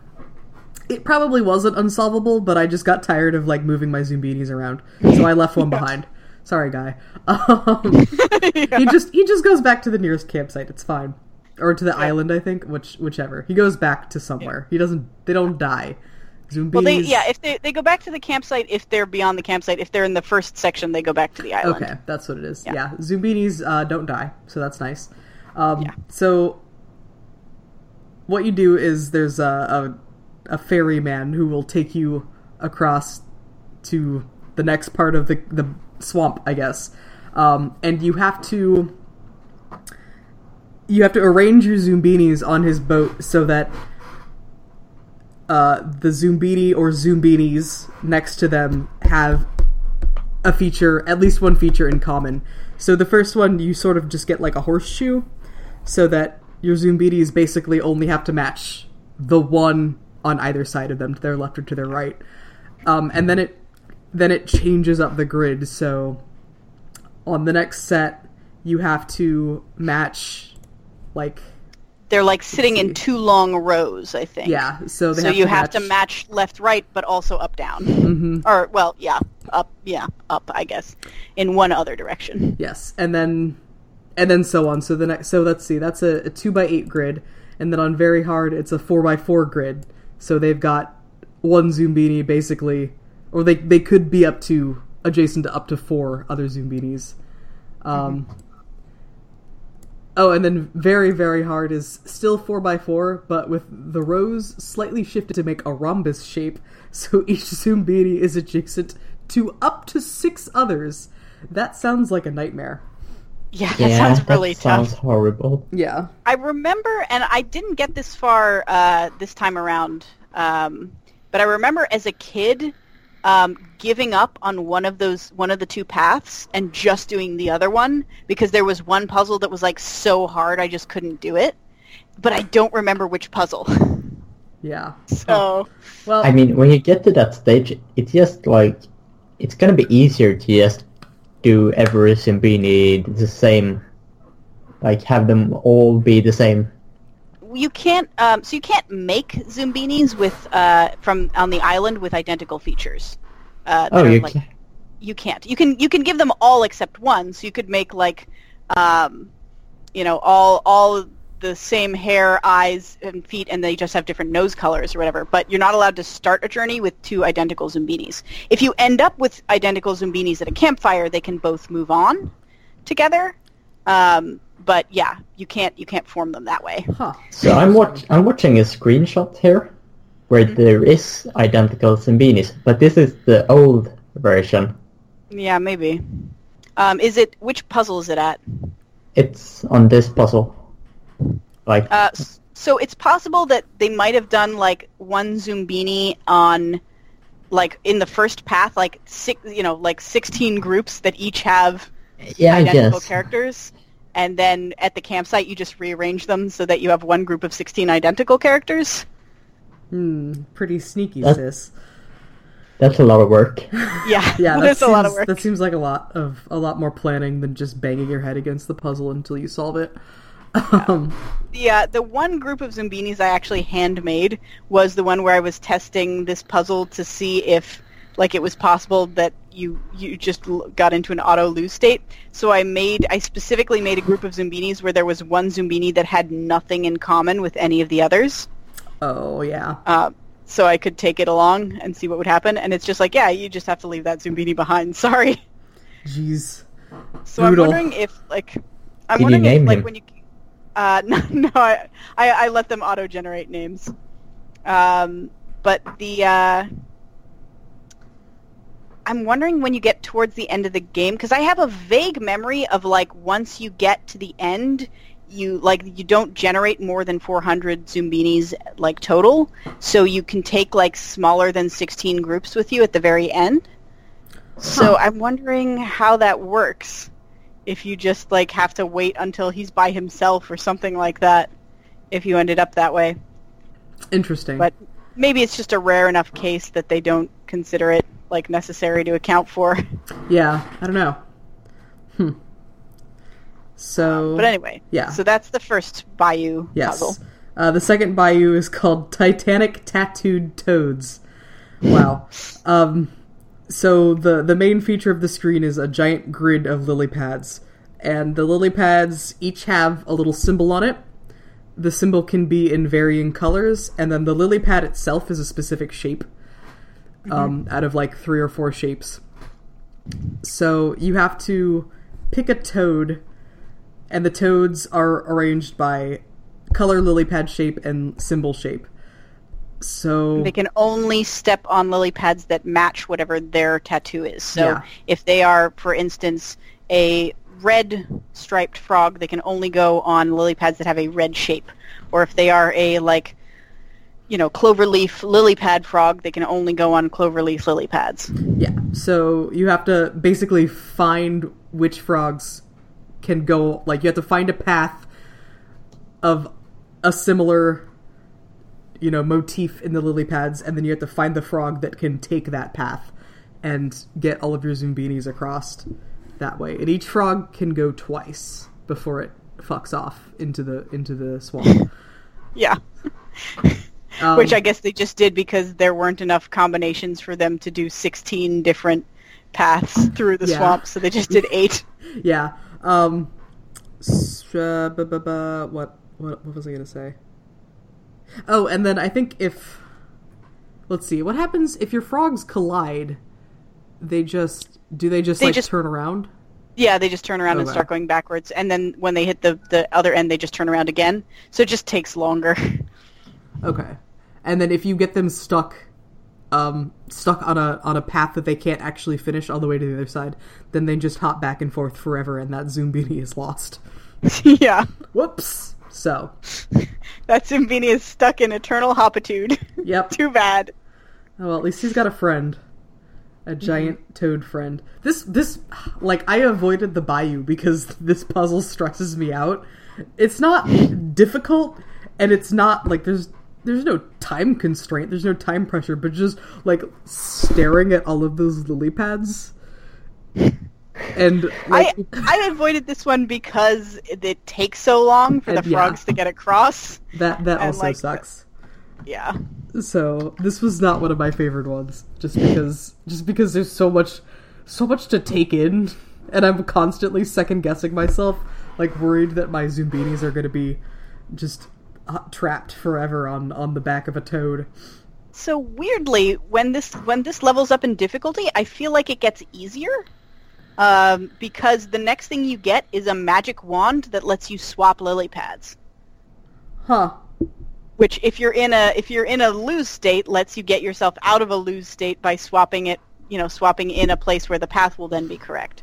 it probably wasn't unsolvable, but I just got tired of like moving my Zoombinis around, so I left one behind. Sorry, guy. Um, He just he just goes back to the nearest campsite. It's fine, or to the island, I think, which whichever. He goes back to somewhere. He doesn't. They don't die. Zoombinis. Well, they yeah, if they they go back to the campsite, if they're beyond the campsite, if they're in the first section, they go back to the island. Okay, that's what it is. Yeah, Yeah. Zoombinis uh, don't die, so that's nice. Um, Yeah. So, what you do is there's a, a a ferryman who will take you across to the next part of the the swamp, I guess, um, and you have to you have to arrange your Zoombinis on his boat so that uh, the Zoombini or Zoombinis next to them have a feature, at least one feature in common. So the first one, you sort of just get like a horseshoe, so that your Zoombinis basically only have to match the one on either side of them, to their left or to their right. Um, and then it then it changes up the grid. So on the next set, you have to match like They're like sitting in two long rows, I think. yeah. So they So have you to have to match left, right, but also up, down. hmm Or well, yeah, up, yeah, up, I guess, in one other direction. Yes, and then and then so on. So the next, so let's see, that's a, a two by eight grid, and then on very hard, it's a four by four grid. So they've got one Zoombini basically, or they they could be up to adjacent to up to four other Zoombinis. Um, Oh, and then very very hard is still four by four, but with the rows slightly shifted to make a rhombus shape, so each Zoombini is adjacent to up to six others. That sounds like a nightmare. Yeah, that yeah, sounds really that tough. sounds horrible. Yeah. I remember, and I didn't get this far uh, this time around, um, but I remember as a kid um, giving up on one of those, one of the two paths, and just doing the other one because there was one puzzle that was like so hard I just couldn't do it. But I don't remember which puzzle. Yeah. So Well, I mean, when you get to that stage, it's just like it's gonna be easier to just do every Zoombini the same, like have them all be the same. you can't, um, so you can't make Zoombinis with uh, from on the island with identical features. Uh, Oh, you like, can. you can't. You can you can give them all except one. So you could make like, um, you know, all all the same hair, eyes, and feet, and they just have different nose colors or whatever. But you're not allowed to start a journey with two identical Zoombinis. If you end up with identical Zoombinis at a campfire, they can both move on together. Um, but yeah, you can't you can't form them that way. huh. So I'm watch I'm watching a screenshot here where Mm-hmm. there is identical Zoombinis, but this is the old version. Yeah, maybe. Um, is it which puzzle is it at? It's on this puzzle. Like Uh, so it's possible that they might have done like one Zoombini on, like in the first path, like six, you know, like sixteen groups that each have yeah, I identical guess. characters, and then at the campsite you just rearrange them so that you have one group of sixteen identical characters. Hmm. Pretty sneaky, That- sis. That's a lot of work. Yeah, Yeah, that that's seems, a lot of work. That seems like a lot of a lot more planning than just banging your head against the puzzle until you solve it. Um, Yeah, the one group of Zoombinis I actually handmade was the one where I was testing this puzzle to see if, like, it was possible that you you just got into an auto lose state. So I made, I specifically made a group of Zoombinis where there was one Zoombini that had nothing in common with any of the others. oh yeah. Uh, so I could take it along and see what would happen. And it's just like, yeah, you just have to leave that Zoombini behind. Sorry. Jeez. So I'm wondering if, like, I'm Did you wondering if, name like, him? when you, uh, no, no, I, I, I let them auto-generate names. Um, but the, uh, I'm wondering when you get towards the end of the game because I have a vague memory of like once you get to the end, you like you don't generate more than 400 Zoombinis like total, so you can take like smaller than 16 groups with you at the very end. So I'm wondering how that works. If you just like have to wait until he's by himself or something like that, if you ended up that way. Interesting. But maybe it's just a rare enough case that they don't consider it like necessary to account for. yeah, I don't know. Hmm. So. But anyway, Yeah. So that's the first Bayou Yes. puzzle. Uh, the second bayou is called Titanic Tattooed Toads. Wow. um, so the the main feature of the screen is a giant grid of lily pads, and the lily pads each have a little symbol on it. The symbol can be in varying colors, and then the lily pad itself is a specific shape, um, out of like three or four shapes. So you have to pick a toad, and the toads are arranged by color lily pad shape and symbol shape. So They can only step on lily pads that match whatever their tattoo is. So Yeah. if they are, for instance, a red striped frog, they can only go on lily pads that have a red shape. Or if they are a like, you know, cloverleaf lily pad frog, they can only go on cloverleaf lily pads. yeah, so you have to basically find which frogs can go. Like you have to find a path of a similar, you know, motif in the lily pads, and then you have to find the frog that can take that path and get all of your zoombinis across that way. And each frog can go twice before it fucks off into the into the swamp. Yeah. Um, Which I guess they just did because there weren't enough combinations for them to do 16 different paths through the Yeah. swamp, so they just did eight. yeah. Um. uh, what what what was I gonna say? Oh, and then I think if let's see, what happens if your frogs collide? They just do they just They like just- turn around? Yeah, they just turn around and start going backwards, and then when they hit the the other end, they just turn around again. So it just takes longer. Okay. And then if you get them stuck um, stuck on a on a path that they can't actually finish all the way to the other side, then they just hop back and forth forever, and that Zoombini is lost. yeah. Whoops. So, That Zoombini is stuck in eternal hopitude. yep. Too bad. Oh, well, at least he's got a friend, a mm-hmm. giant toad friend. This this like I avoided the bayou because this puzzle stresses me out. It's not difficult, and it's not like there's there's no time constraint. There's no time pressure, but just like staring at all of those lily pads. And like, I I avoided this one because it, it takes so long for the yeah. frogs to get across. that that and, also like, sucks. Yeah. so this was not one of my favorite ones just because just because there's so much so much to take in and i'm constantly second guessing myself like worried that my zoombinis are going to be just uh, trapped forever on on the back of a toad So weirdly, when this when this levels up in difficulty, I feel like it gets easier. Um, because the next thing you get is a magic wand that lets you swap lily pads. huh Which, if you're in a if you're in a lose state, lets you get yourself out of a lose state by swapping it, you know, swapping in a place where the path will then be correct.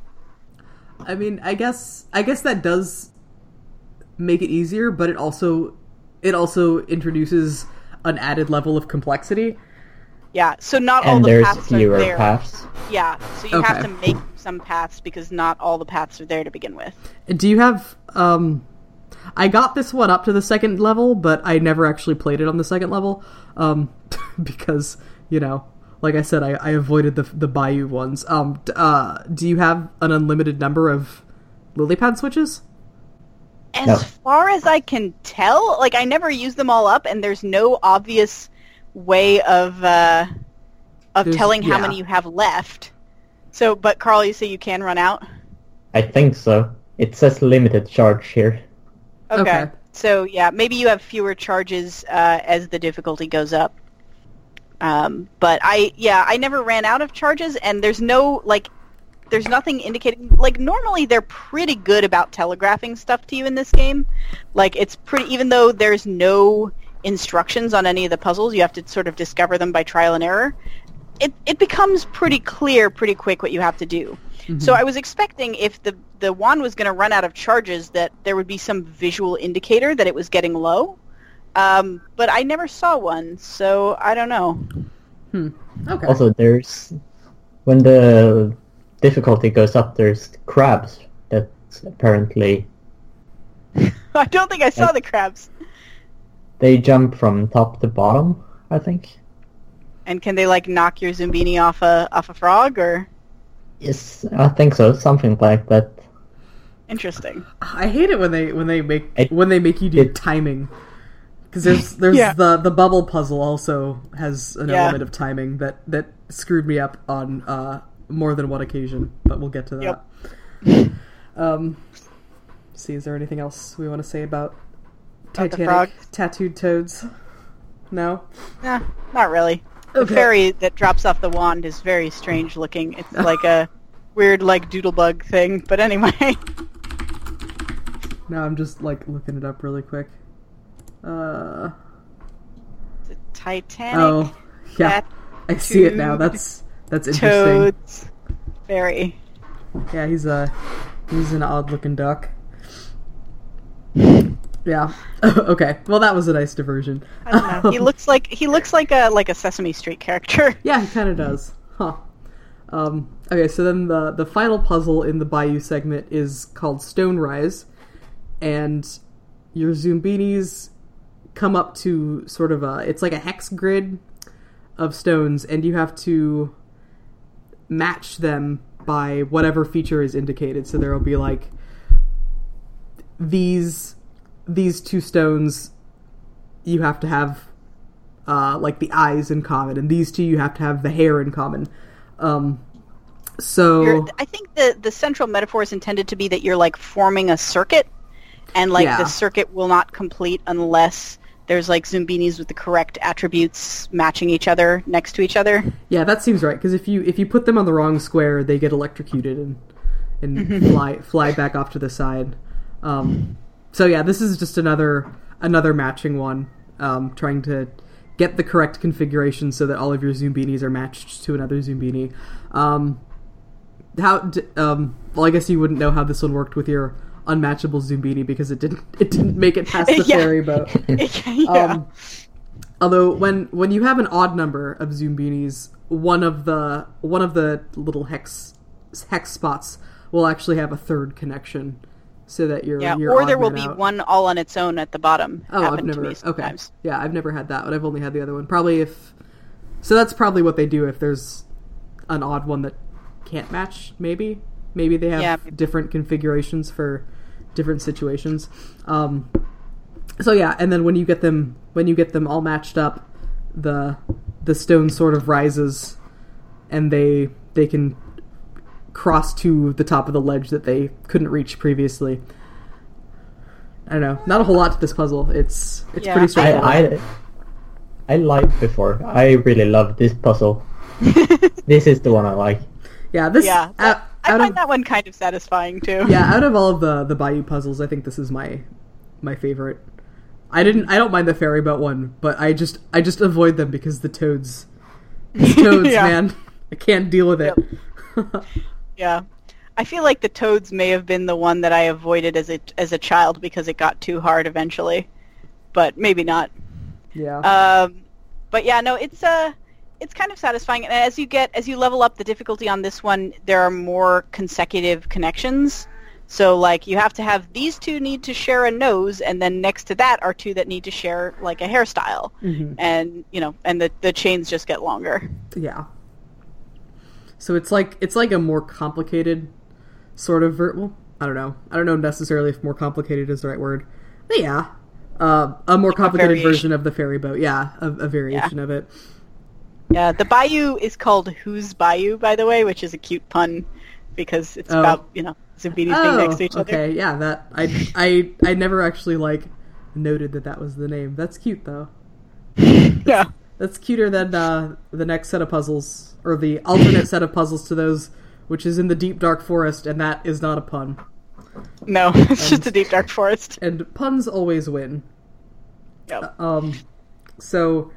i mean i guess i guess that does make it easier but it also it also introduces an added level of complexity Yeah. So not all the there's paths are fewer there. paths. Yeah. So you have to make some paths because not all the paths are there to begin with. Do you have um I got this one up to the second level, but I never actually played it on the second level. Um because, you know, like I said, I, I avoided the the Bayou ones. Um uh do you have an unlimited number of lily pad switches? As No. far as I can tell, like I never use them all up, and there's no obvious way of uh, of There's- telling how yeah. many you have left. So, but Carl, you say you can run out. I think so. It says limited charge here. Okay. Okay. So yeah, maybe you have fewer charges uh, as the difficulty goes up. Um, but I yeah, I never ran out of charges, and there's no like, there's nothing indicating like normally they're pretty good about telegraphing stuff to you in this game. Like it's pretty even though there's no instructions on any of the puzzles, you have to sort of discover them by trial and error. It it becomes pretty clear pretty quick what you have to do. So I was expecting if the the wand was going to run out of charges that there would be some visual indicator that it was getting low. Um, but I never saw one, so I don't know. Okay. Also, there's when the difficulty goes up, there's crabs that apparently I don't think I saw the crabs. they jump from top to bottom. I think. And can they like knock your Zoombini off a off a frog or Yes, I think so. Something like that. interesting? I hate it when they when they make It- when they make you do it- timing. Cuz there's there's Yeah. the the bubble puzzle also has an Yeah. element of timing that that screwed me up on uh more than one occasion, but we'll get to that. Yep. Um, see, is there anything else we want to say about About Titanic frog? tattooed toads? No. Nah, not really. The Okay. fairy that drops off the wand is very strange looking. It's like a weird like doodlebug thing. But anyway, No, I'm just like looking it up really quick. Uh the Titanic oh, yeah, I see it now. That's that's interesting. toads fairy. Yeah, he's a he's an odd looking duck. Yeah. okay. Well, that was a nice diversion. I don't know. He looks like he looks like a like a Sesame Street character. Yeah, he kind of does. Huh. Um, okay, so then the the final puzzle in the Bayou segment is called Stone Rise, and your Zoombinis come up to sort of a it's like a hex grid of stones, and you have to match them by whatever feature is indicated. So there will be like these these two stones you have to have uh, like the eyes in common, and these two you have to have the hair in common. Um, so You're, I think the the central metaphor is intended to be that you're like forming a circuit, and like Yeah. the circuit will not complete unless there's like Zoombinis with the correct attributes matching each other next to each other. yeah, that seems right because if you if you put them on the wrong square, they get electrocuted and and fly fly back off to the side. Um, so yeah, this is just another another matching one, um, trying to get the correct configuration so that all of your Zoombinis are matched to another Zoombini. Um, how? d- Um, well, I guess you wouldn't know how this one worked with your unmatchable Zoombini because it didn't it didn't make it past the Yeah. ferry boat. yeah. Um, although when when you have an odd number of Zoombinis, one of the one of the little hex hex spots will actually have a third connection, so that you're yeah. you're Or there will be out. one all on its own at the bottom. Oh, I've never. Okay, yeah, I've never had that, but I've only had the other one. Probably if. So that's probably what they do if there's an odd one that can't match. Maybe, maybe they have Yeah. different configurations for different situations. Um, so yeah, and then when you get them when you get them all matched up, the the stone sort of rises, and they they can cross to the top of the ledge that they couldn't reach previously. I don't know. Not a whole lot to this puzzle. It's it's Yeah. pretty straightforward. I, I I liked before. I really love this puzzle. this is the one I like. yeah, this Yeah. out, that- I out find of that one kind of satisfying too. yeah out of all of the the Bayou puzzles, I think this is my my favorite. I didn't. I don't mind the ferry boat one, but I just I just avoid them because the toads, the toads, Yeah. man, I can't deal with it. Yeah. I feel like the toads may have been the one that I avoided as a as a child because it got too hard eventually, but maybe not. yeah. Um, but yeah, no, it's uh, it's kind of satisfying. And as you get as you level up the difficulty on this one, there are more consecutive connections. So like you have to have these two need to share a nose, and then next to that are two that need to share like a hairstyle, Mhm. and you know, and the the chains just get longer. Yeah. So it's like it's like a more complicated sort of ver- well, I don't know. I don't know necessarily if more complicated is the right word. But yeah. Uh, a more complicated variation. version of the ferry boat. Yeah, a, a variation of it. Yeah, the bayou is called Who's Bayou, by the way, which is a cute pun because it's Oh. about you know Zoombinis being next to each other. okay, yeah, that I I I never actually like noted that that was the name. That's cute though. Yeah. That's cuter than uh, the next set of puzzles or the alternate set of puzzles to those, which is in the deep dark forest, and that is not a pun. No, it's just a deep dark forest. And puns always win. Yep. Um, so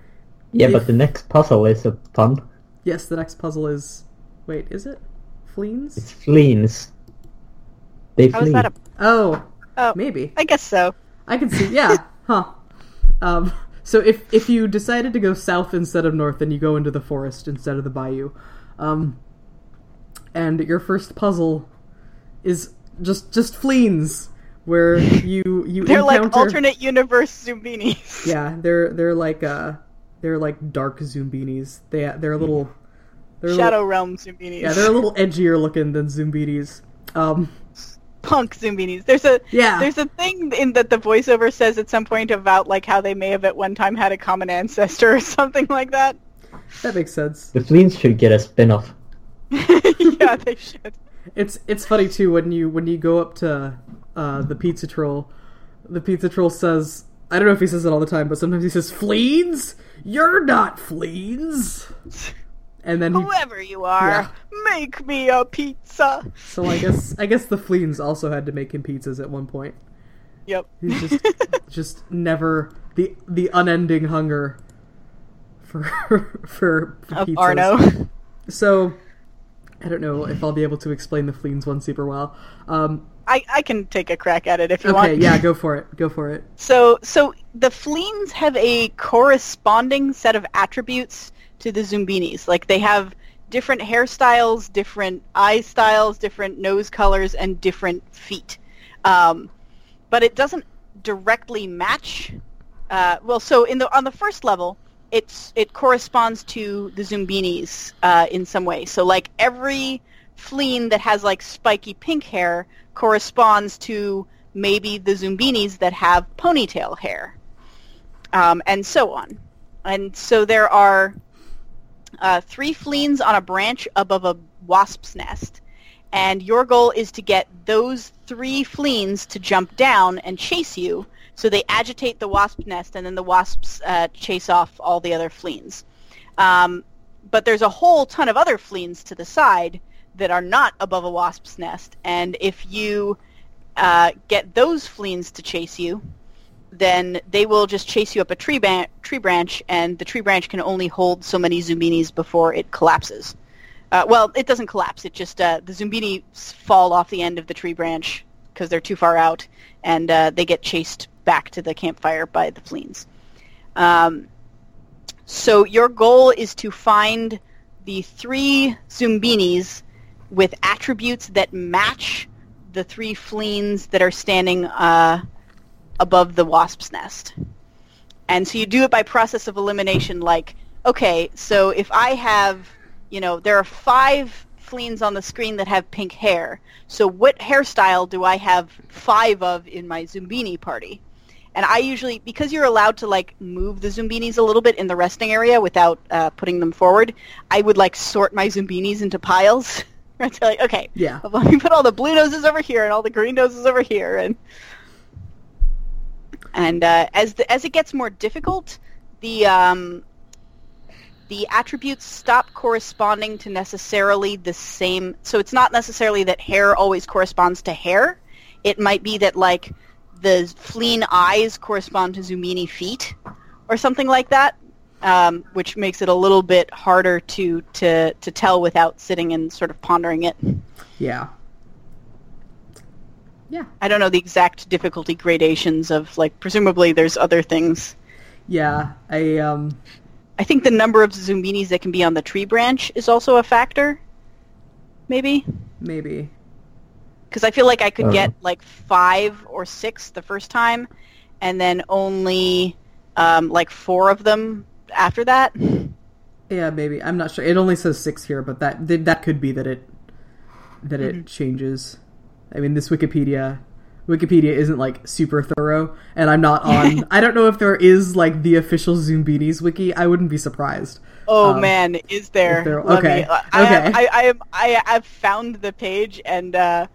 Yeah, If- but the next puzzle is a pun. yes, the next puzzle is. Wait, is it fleens? It's fleens. They How is flee. that a? Oh, Oh, maybe I guess so. I can see. Yeah, huh. Um, so if if you decided to go south instead of north, and you go into the forest instead of the bayou. Um, and your first puzzle is just just fleens, where you you They're like alternate universe Zoombinis. Yeah, they're they're like uh they're like dark Zoombinis. They they're a little they're Shadow little, Realm Zoombinis. yeah, they're a little edgier looking than Zoombinis. Um, punk Zoombinis. There's a Yeah. There's a thing in that the voiceover says at some point about like how they may have at one time had a common ancestor or something like that. that makes sense. The fleens should get a spin-off. yeah, they should. It's it's funny too when you when you go up to uh, the pizza troll. The pizza troll says, I don't know if he says it all the time, but sometimes he says, "Fleens, you're not fleens." And then he, Whoever you are, Yeah. make me a pizza. so I guess I guess the fleens also had to make him pizzas at one point. Yep. He's just just never the the unending hunger for for, for of pizzas. Arno. So I don't know if I'll be able to explain the fleens one super well. Um, I, I can take a crack at it if you okay, want. yeah, go for it. Go for it. So, so the fleens have a corresponding set of attributes to the Zoombinis. Like they have different hairstyles, different eye styles, different nose colors, and different feet. Um, but it doesn't directly match. Uh, well, so in the on the first level, it's it corresponds to the Zoombinis uh, in some way. So like every fleen that has like spiky pink hair corresponds to maybe the Zoombinis that have ponytail hair, um, and so on. And so there are uh, three fleens on a branch above a wasp's nest, and your goal is to get those three fleens to jump down and chase you. So they agitate the wasp nest, and then the wasps uh, chase off all the other fleens. Um, but there's a whole ton of other fleens to the side that are not above a wasp's nest, and if you uh, get those fleens to chase you, then they will just chase you up a tree, tree branch, and the tree branch can only hold so many Zoombinis before it collapses. Uh, well, it doesn't collapse. It just uh, the Zoombinis fall off the end of the tree branch because they're too far out, and uh, they get chased back to the campfire by the fleens. Um, so your goal is to find the three Zoombinis with attributes that match the three fleens that are standing uh, above the wasp's nest. And so you do it by process of elimination like, okay, so if I have, you know, there are five fleens on the screen that have pink hair. So what hairstyle do I have five of in my Zoombini party? And I usually, because you're allowed to like move the Zoombinis a little bit in the resting area without uh, putting them forward, I would like sort my Zoombinis into piles. right? So like, okay, Yeah. let me put all the blue noses over here and all the green noses over here, and and uh, as the, as it gets more difficult, the um, the attributes stop corresponding to necessarily the same. So it's not necessarily that hair always corresponds to hair. It might be that like the fleen eyes correspond to Zoombini feet, or something like that, um, which makes it a little bit harder to to to tell without sitting and sort of pondering it. Yeah. Yeah. I don't know the exact difficulty gradations of like presumably there's other things. Yeah. I um I think the number of Zoombinis that can be on the tree branch is also a factor. Maybe maybe. because I feel like I could Uh. get like five or six the first time, and then only um, like four of them after that. Yeah, maybe. I'm not sure. It only says 6 here, but that that could be that it that Mm-hmm. it changes. I mean, this Wikipedia Wikipedia isn't like super thorough, and I'm not on. I don't know if there is like the official Zoombinis wiki. I wouldn't be surprised. Oh Um, man, is there? there- okay, me- uh, I, okay. I, I, I, I've found the page and uh,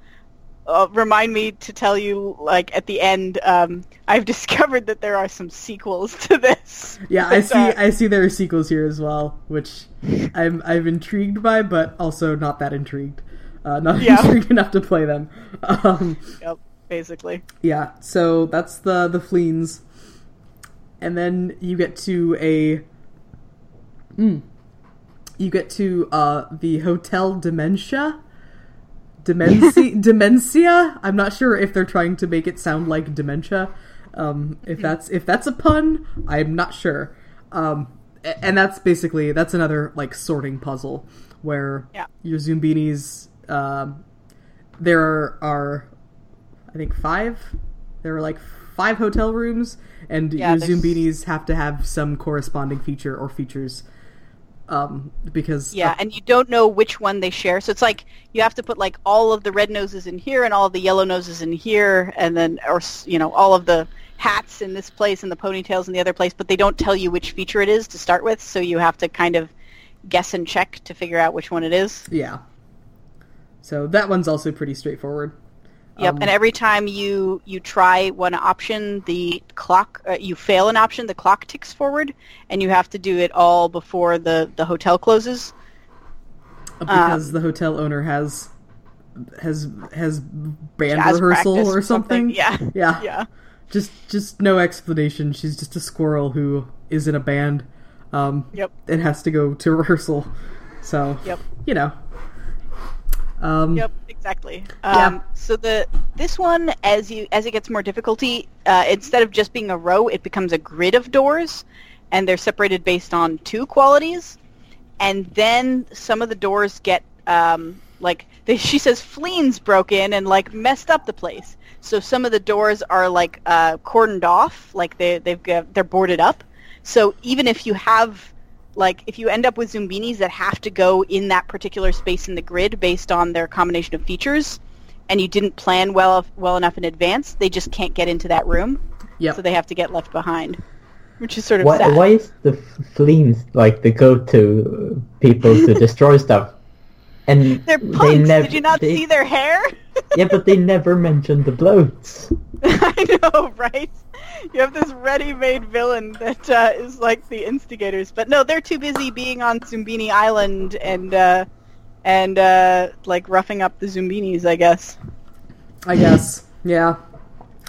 uh, remind me to tell you, like at the end, um, I've discovered that there are some sequels to this. Yeah, I see. uh, I see there are sequels here as well, which I'm I'm intrigued by, but also not that intrigued. Uh, not Yeah. intrigued enough to play them. Um, Yep, basically. Yeah, so that's the the fleens, and then you get to a. Mm, you get to uh the hotel Dimensia. Demenci- dementia. I'm not sure if they're trying to make it sound like dementia. Um, if that's if that's a pun, I'm not sure. Um, and that's basically that's another like sorting puzzle where Yeah. your Zoombinis. Um, there are, are I think five. There are like five hotel rooms, and Yeah, your there's- have to have some corresponding feature or features. Um, because Yeah, and you don't know which one they share. So it's like you have to put like all of the red noses in here and all of the yellow noses in here, and then or you know all of the hats in this place and the ponytails in the other place. But they don't tell you which feature it is to start with, so you have to kind of guess and check to figure out which one it is. yeah. So that one's also pretty straightforward. Yep, Um, and every time you you try one option, the clock uh, you fail an option, the clock ticks forward, and you have to do it all before the the hotel closes. because the hotel owner has has has band rehearsal or something. Yeah, Yeah. yeah. Just just no explanation. She's just a squirrel who is in a band. Um, Yep. and has to go to rehearsal. So Yep. you know. Um, Yep, exactly. Yeah. Um, so the this one, as you as it gets more difficulty, uh, instead of just being a row, it becomes a grid of doors, and they're separated based on two qualities. And then some of the doors get um, like they, she says, fleens broke in and like messed up the place. So some of the doors are like uh, cordoned off, like they they've got, they're boarded up. So even if you have like if you end up with Zoombinis that have to go in that particular space in the grid based on their combination of features, and you didn't plan well well enough in advance, they just can't get into that room, Yep. so they have to get left behind, which is sort of Why, sad. why is the fleens like the go-to people to destroy stuff? And They're they punks. never. Did you not they- see their hair? Yeah, but they never mentioned the bloats. I know, right? You have this ready-made villain that uh, is like the instigators, but no, they're too busy being on Zoombini Island and uh, and uh, like roughing up the Zoombinis, I guess. I guess. Yeah.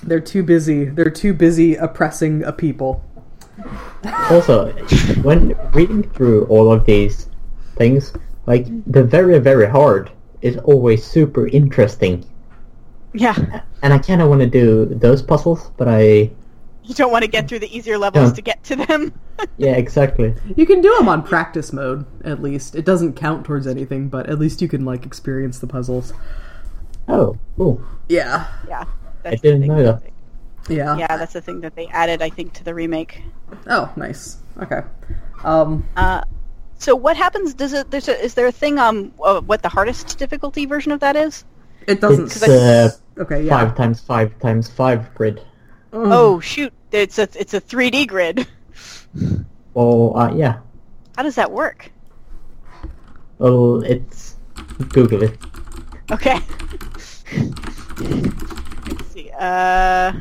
They're too busy. They're too busy oppressing a people. Also, when reading through all of these things, like the very very hard is always super interesting, Yeah. and I kind of want to do those puzzles, but I You don't want to get through the easier levels Yeah. to get to them. yeah exactly. You can do them on practice mode, at least. It doesn't count towards anything, but at least you can like experience the puzzles. Oh, cool. Yeah. yeah. I That's the didn't thing know that. they- Yeah. Yeah, that's the thing that they added, I think, to the remake. Oh, nice. Okay. Um, Uh, so what happens? Does it? There's a, is there a thing? Um, uh, what the hardest difficulty version of that is? it doesn't. It's uh, okay. Yeah. five times five times five grid. Mm. Oh shoot! It's a it's a 3D grid. Well, uh, yeah. How does that work? Well, it's Google it. Okay. Let's see. Uh,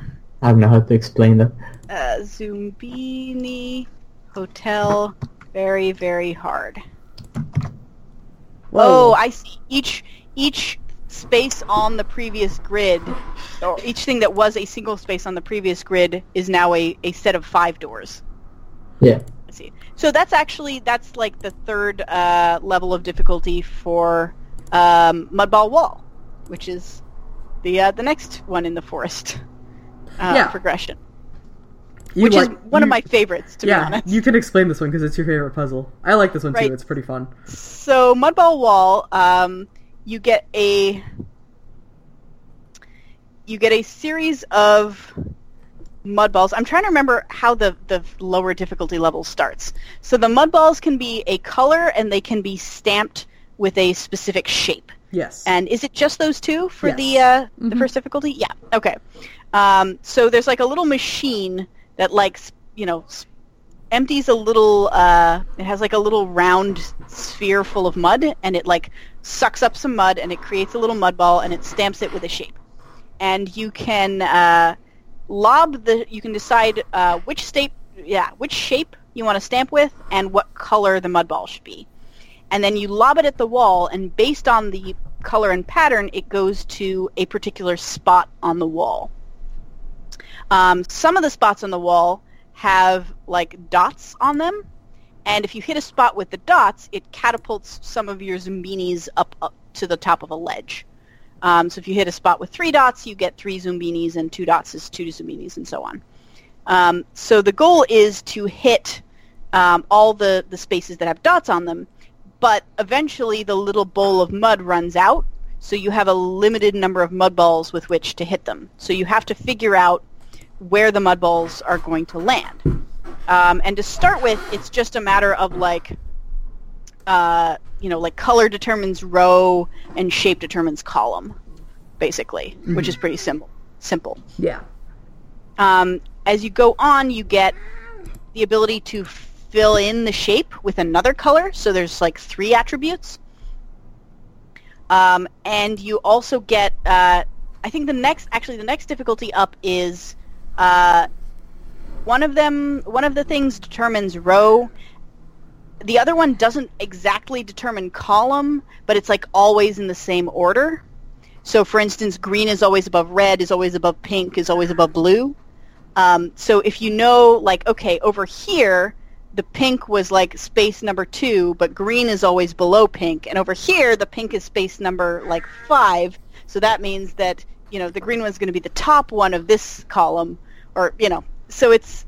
I don't know how to explain that. uh, Zoombini Hotel. Very very hard. Whoa. Oh, I see. Each each space on the previous grid, or each thing that was a single space on the previous grid, is now a, a set of five doors. Yeah. I see. So that's actually that's like the third uh, level of difficulty for um, Mudball Wall, which is the uh, the next one in the forest uh, Yeah. progression, You which is like- one of my favorites to Yeah, be honest. you can explain this one because it's your favorite puzzle. I like this one Right. too. It's pretty fun. So Mudball Wall, um, you get a you get a series of mud balls. I'm trying to remember how the the lower difficulty level starts. So the mud balls can be a color and they can be stamped with a specific shape. Yes. And is it just those two for the Yes. uh, the first difficulty? Yeah. Okay. Um, so there's like a little machine that like you know empties a little. Uh, it has like a little round sphere full of mud, and it like sucks up some mud, and it creates a little mud ball, and it stamps it with a shape. And you can uh, lob the. You can decide uh, which shape. Yeah, which shape you want to stamp with, and what color the mud ball should be and then you lob it at the wall, and based on the color and pattern, it goes to a particular spot on the wall. Um, some of the spots on the wall have like dots on them, and if you hit a spot with the dots, it catapults some of your zoombinis up, up to the top of a ledge. Um, so if you hit a spot with three dots, you get three zoombinis, and two dots is two zoombinis, and so on. Um, so the goal is to hit um, all the, the spaces that have dots on them, but eventually the little bowl of mud runs out, so you have a limited number of mud balls with which to hit them. So you have to figure out where the mud balls are going to land. Um, and to start with, it's just a matter of like, uh, you know, like color determines row and shape determines column, basically, which is pretty simple. Simple. yeah. Um, as you go on, you get the ability to fill in the shape with another color. So there's like three attributes. Um, and you also get, uh, I think the next, actually the next difficulty up is uh, one of them, one of the things determines row. The other one doesn't exactly determine column, but it's like always in the same order. So for instance, green is always above red, is always above pink, is always above blue. Um, so if you know, like, okay, over here, the pink was like space number two, but green is always below pink, and over here, the pink is space number like five. So that means that you know the green one's going to be the top one of this column, or you know, so it's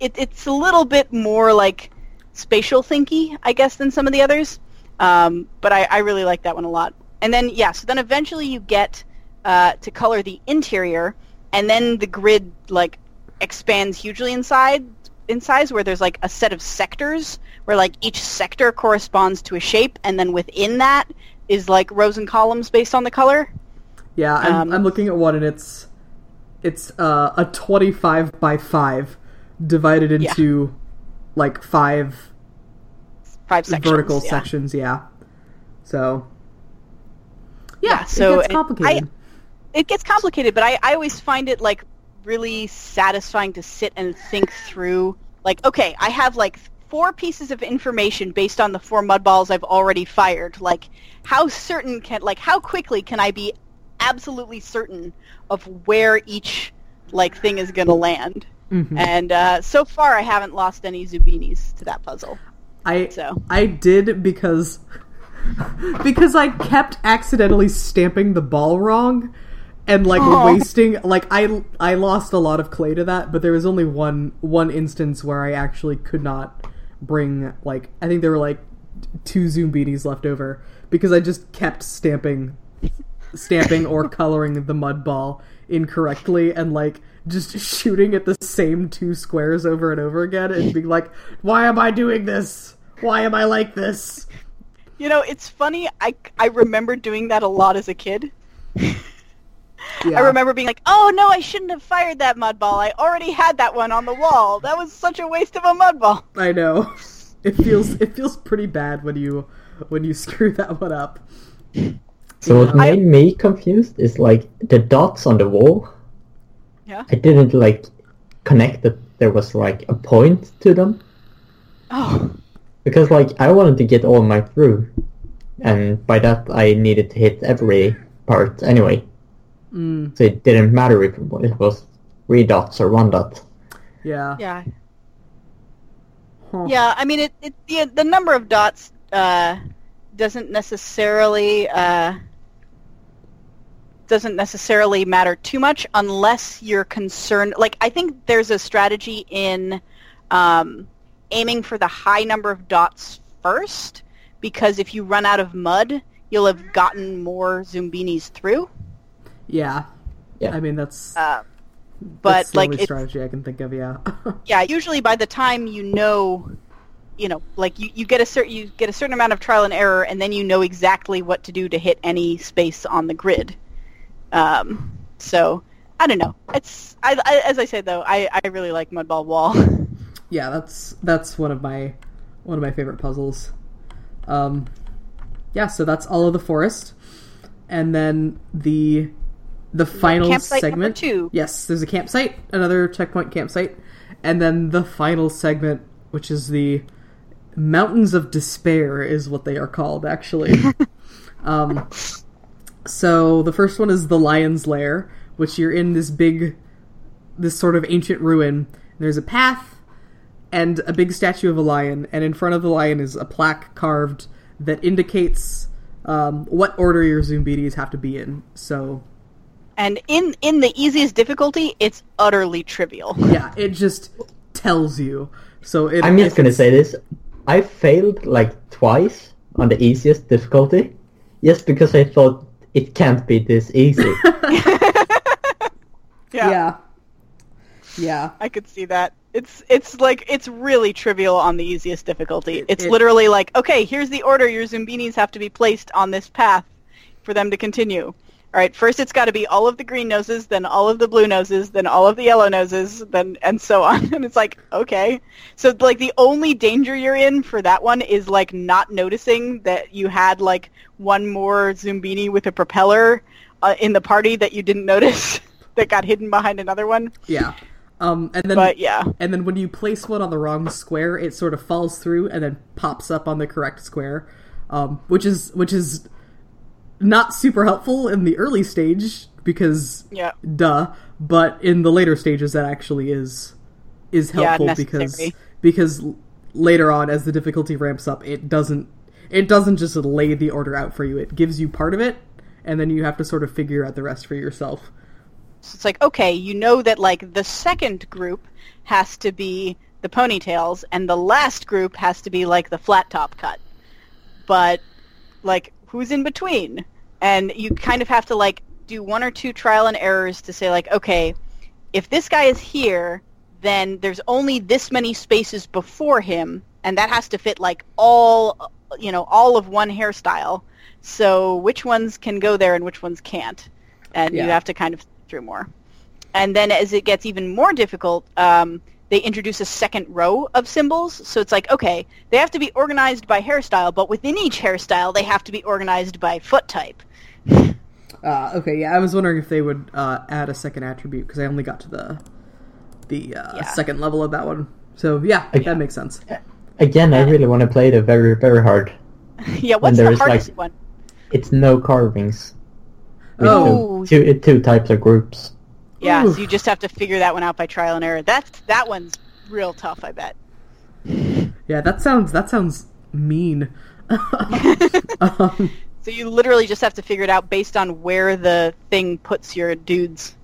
it, it's a little bit more like spatial thinky, I guess, than some of the others. Um, but I, I really like that one a lot. And then yeah, so then eventually you get uh, to color the interior, and then the grid like expands hugely inside in size where there's like a set of sectors where like each sector corresponds to a shape and then within that is like rows and columns based on the color. Yeah, I'm, Um, I'm looking at one and it's it's uh, a 25 by 5 divided Yeah. into like five Five sections. vertical yeah. sections, yeah. So yeah, Yeah, so it it- gets complicated. It gets complicated, but I, I always find it like really satisfying to sit and think through like okay, I have like four pieces of information based on the four mud balls I've already fired. Like how certain can like how quickly can I be absolutely certain of where each like thing is gonna land. Mhm. And uh, so far, I haven't lost any Zoombinis to that puzzle. I So I did because because I kept accidentally stamping the ball wrong and like Aw. wasting like I I lost a lot of clay to that, but there was only one one instance where I actually could not bring like I think there were like two zoombinis left over because I just kept stamping stamping or coloring the mud ball incorrectly and like just shooting at the same two squares over and over again and being like, why am I doing this? Why am I like this? you know, it's funny. I I remember doing that a lot as a kid. Yeah. I remember being like, "Oh no, I shouldn't have fired that mud ball. I already had that one on the wall. That was such a waste of a mud ball." I know. It feels it feels pretty bad when you when you screw that one up. So what I- made me confused is like the dots on the wall. Yeah. I didn't like connect that there was like a point to them Oh, because like I wanted to get all my through, and by that I needed to hit every part anyway. Mm, So it didn't matter if it was three dots or one dot. yeah. yeah, Huh. yeah. I mean, it, it the the number of dots uh, doesn't necessarily uh, doesn't necessarily matter too much unless you're concerned. Like, I think there's a strategy in um, aiming for the high number of dots first, because if you run out of mud, you'll have gotten more Zoombinis through. Yeah. Yeah. I mean that's Uh, but that's the like only strategy I can think of, yeah. yeah, usually by the time you know, you know, like you, you get a certain you get a certain amount of trial and error, and then you know exactly what to do to hit any space on the grid. Um, so I don't know. It's I, I as I said though, I, I really like Mudball Wall. yeah, that's that's one of my one of my favorite puzzles. Um, yeah, so that's all of the forest, and then the the final campsite segment. two. Yes, there's a campsite, another checkpoint campsite, and then the final segment, which is the Mountains of Despair, is what they are called actually. um, so the first one is the Lion's Lair, which you're in this big, this sort of ancient ruin. There's a path and a big statue of a lion, and in front of the lion is a plaque carved that indicates um, what order your Zoombinis have to be in. So and in in the easiest difficulty, it's utterly trivial. yeah, it just tells you. So it, I'm just gonna say this. I failed like twice on the easiest difficulty, just because I thought it can't be this easy. Yeah. Yeah. I could see that. It's it's like it's really trivial on the easiest difficulty. It's it- literally like, okay, here's the order your Zoombinis have to be placed on this path for them to continue. All right, first it's got to be all of the green noses, then all of the blue noses, then all of the yellow noses, then and so on. And it's like, okay. So like the only danger you're in for that one is like not noticing that you had like one more Zoombini with a propeller uh, in the party that you didn't notice that got hidden behind another one. Yeah. Um, and then But yeah. and then when you place one on the wrong square, it sort of falls through and then pops up on the correct square, um, which is which is not super helpful in the early stage because Yeah. duh, but in the later stages that actually is is Yeah, helpful because because later on as the difficulty ramps up, it doesn't it doesn't just lay the order out for you. It gives you part of it and then you have to sort of figure out the rest for yourself. So it's like, okay, you know that like the second group has to be the ponytails and the last group has to be like the flat top cut. But like who's in between? And you kind of have to like do one or two trial and errors to say like, okay, if this guy is here, then there's only this many spaces before him and that has to fit like all you know, all of one hairstyle. So which ones can go there and which ones can't? And Yeah. you have to kind of think through more. And then as it gets even more difficult, um, they introduce a second row of symbols. So it's like, okay, they have to be organized by hairstyle, but within each hairstyle, they have to be organized by foot type. Uh, okay, yeah, I was wondering if they would uh, add a second attribute because I only got to the the uh, Yeah. second level of that one. So yeah, Okay. that makes sense. Again, I really want to play it very, very hard. yeah, what's the is, like- one? It's no carvings. With Oh. two, two, two types of groups. Yeah, Oof. so you just have to figure that one out by trial and error. That's that one's real tough, I bet. Yeah, that sounds that sounds mean. um, So you literally just have to figure it out based on where the thing puts your dudes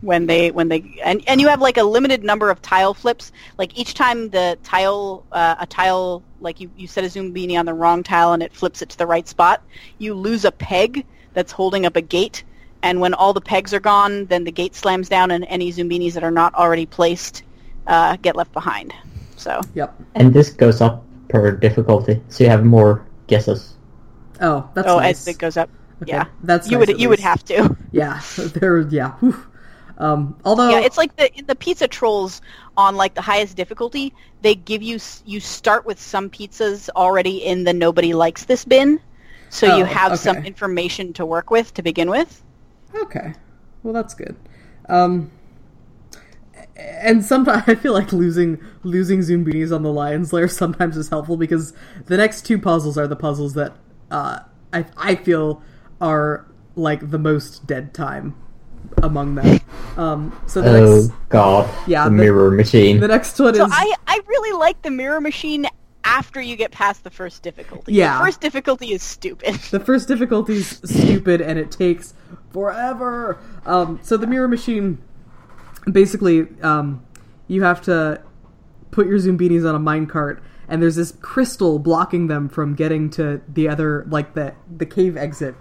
when they when they and and you have like a limited number of tile flips. Like each time the tile uh, a tile like you you set a zoombini on the wrong tile and it flips it to the right spot, you lose a peg that's holding up a gate. And when all the pegs are gone, then the gate slams down, and any zoombinis that are not already placed uh, get left behind. So yep. And this goes up per difficulty, so you have more guesses. Oh, that's oh, nice. as it goes up, Okay, yeah, that's you nice would you would have to. Yeah, there. Yeah. Um, although, Yeah, it's like the in the pizza trolls on like the highest difficulty. They give you you start with some pizzas already in the nobody likes this bin, so Oh, you have some information to work with to begin with. okay. Well, that's good. Um, and sometimes I feel like losing losing zoombinis on the Lions Lair sometimes is helpful because the next two puzzles are the puzzles that uh, I I feel are like the most dead time among them. Um, so the Oh next god, Yeah, the the- mirror machine. the next one So is I I really like the mirror machine after you get past the first difficulty. Yeah. the first difficulty is stupid. The first difficulty's stupid and it takes forever. Um, so the mirror machine, basically, um, you have to put your Zoombinis on a minecart, and there's this crystal blocking them from getting to the other, like the the cave exit.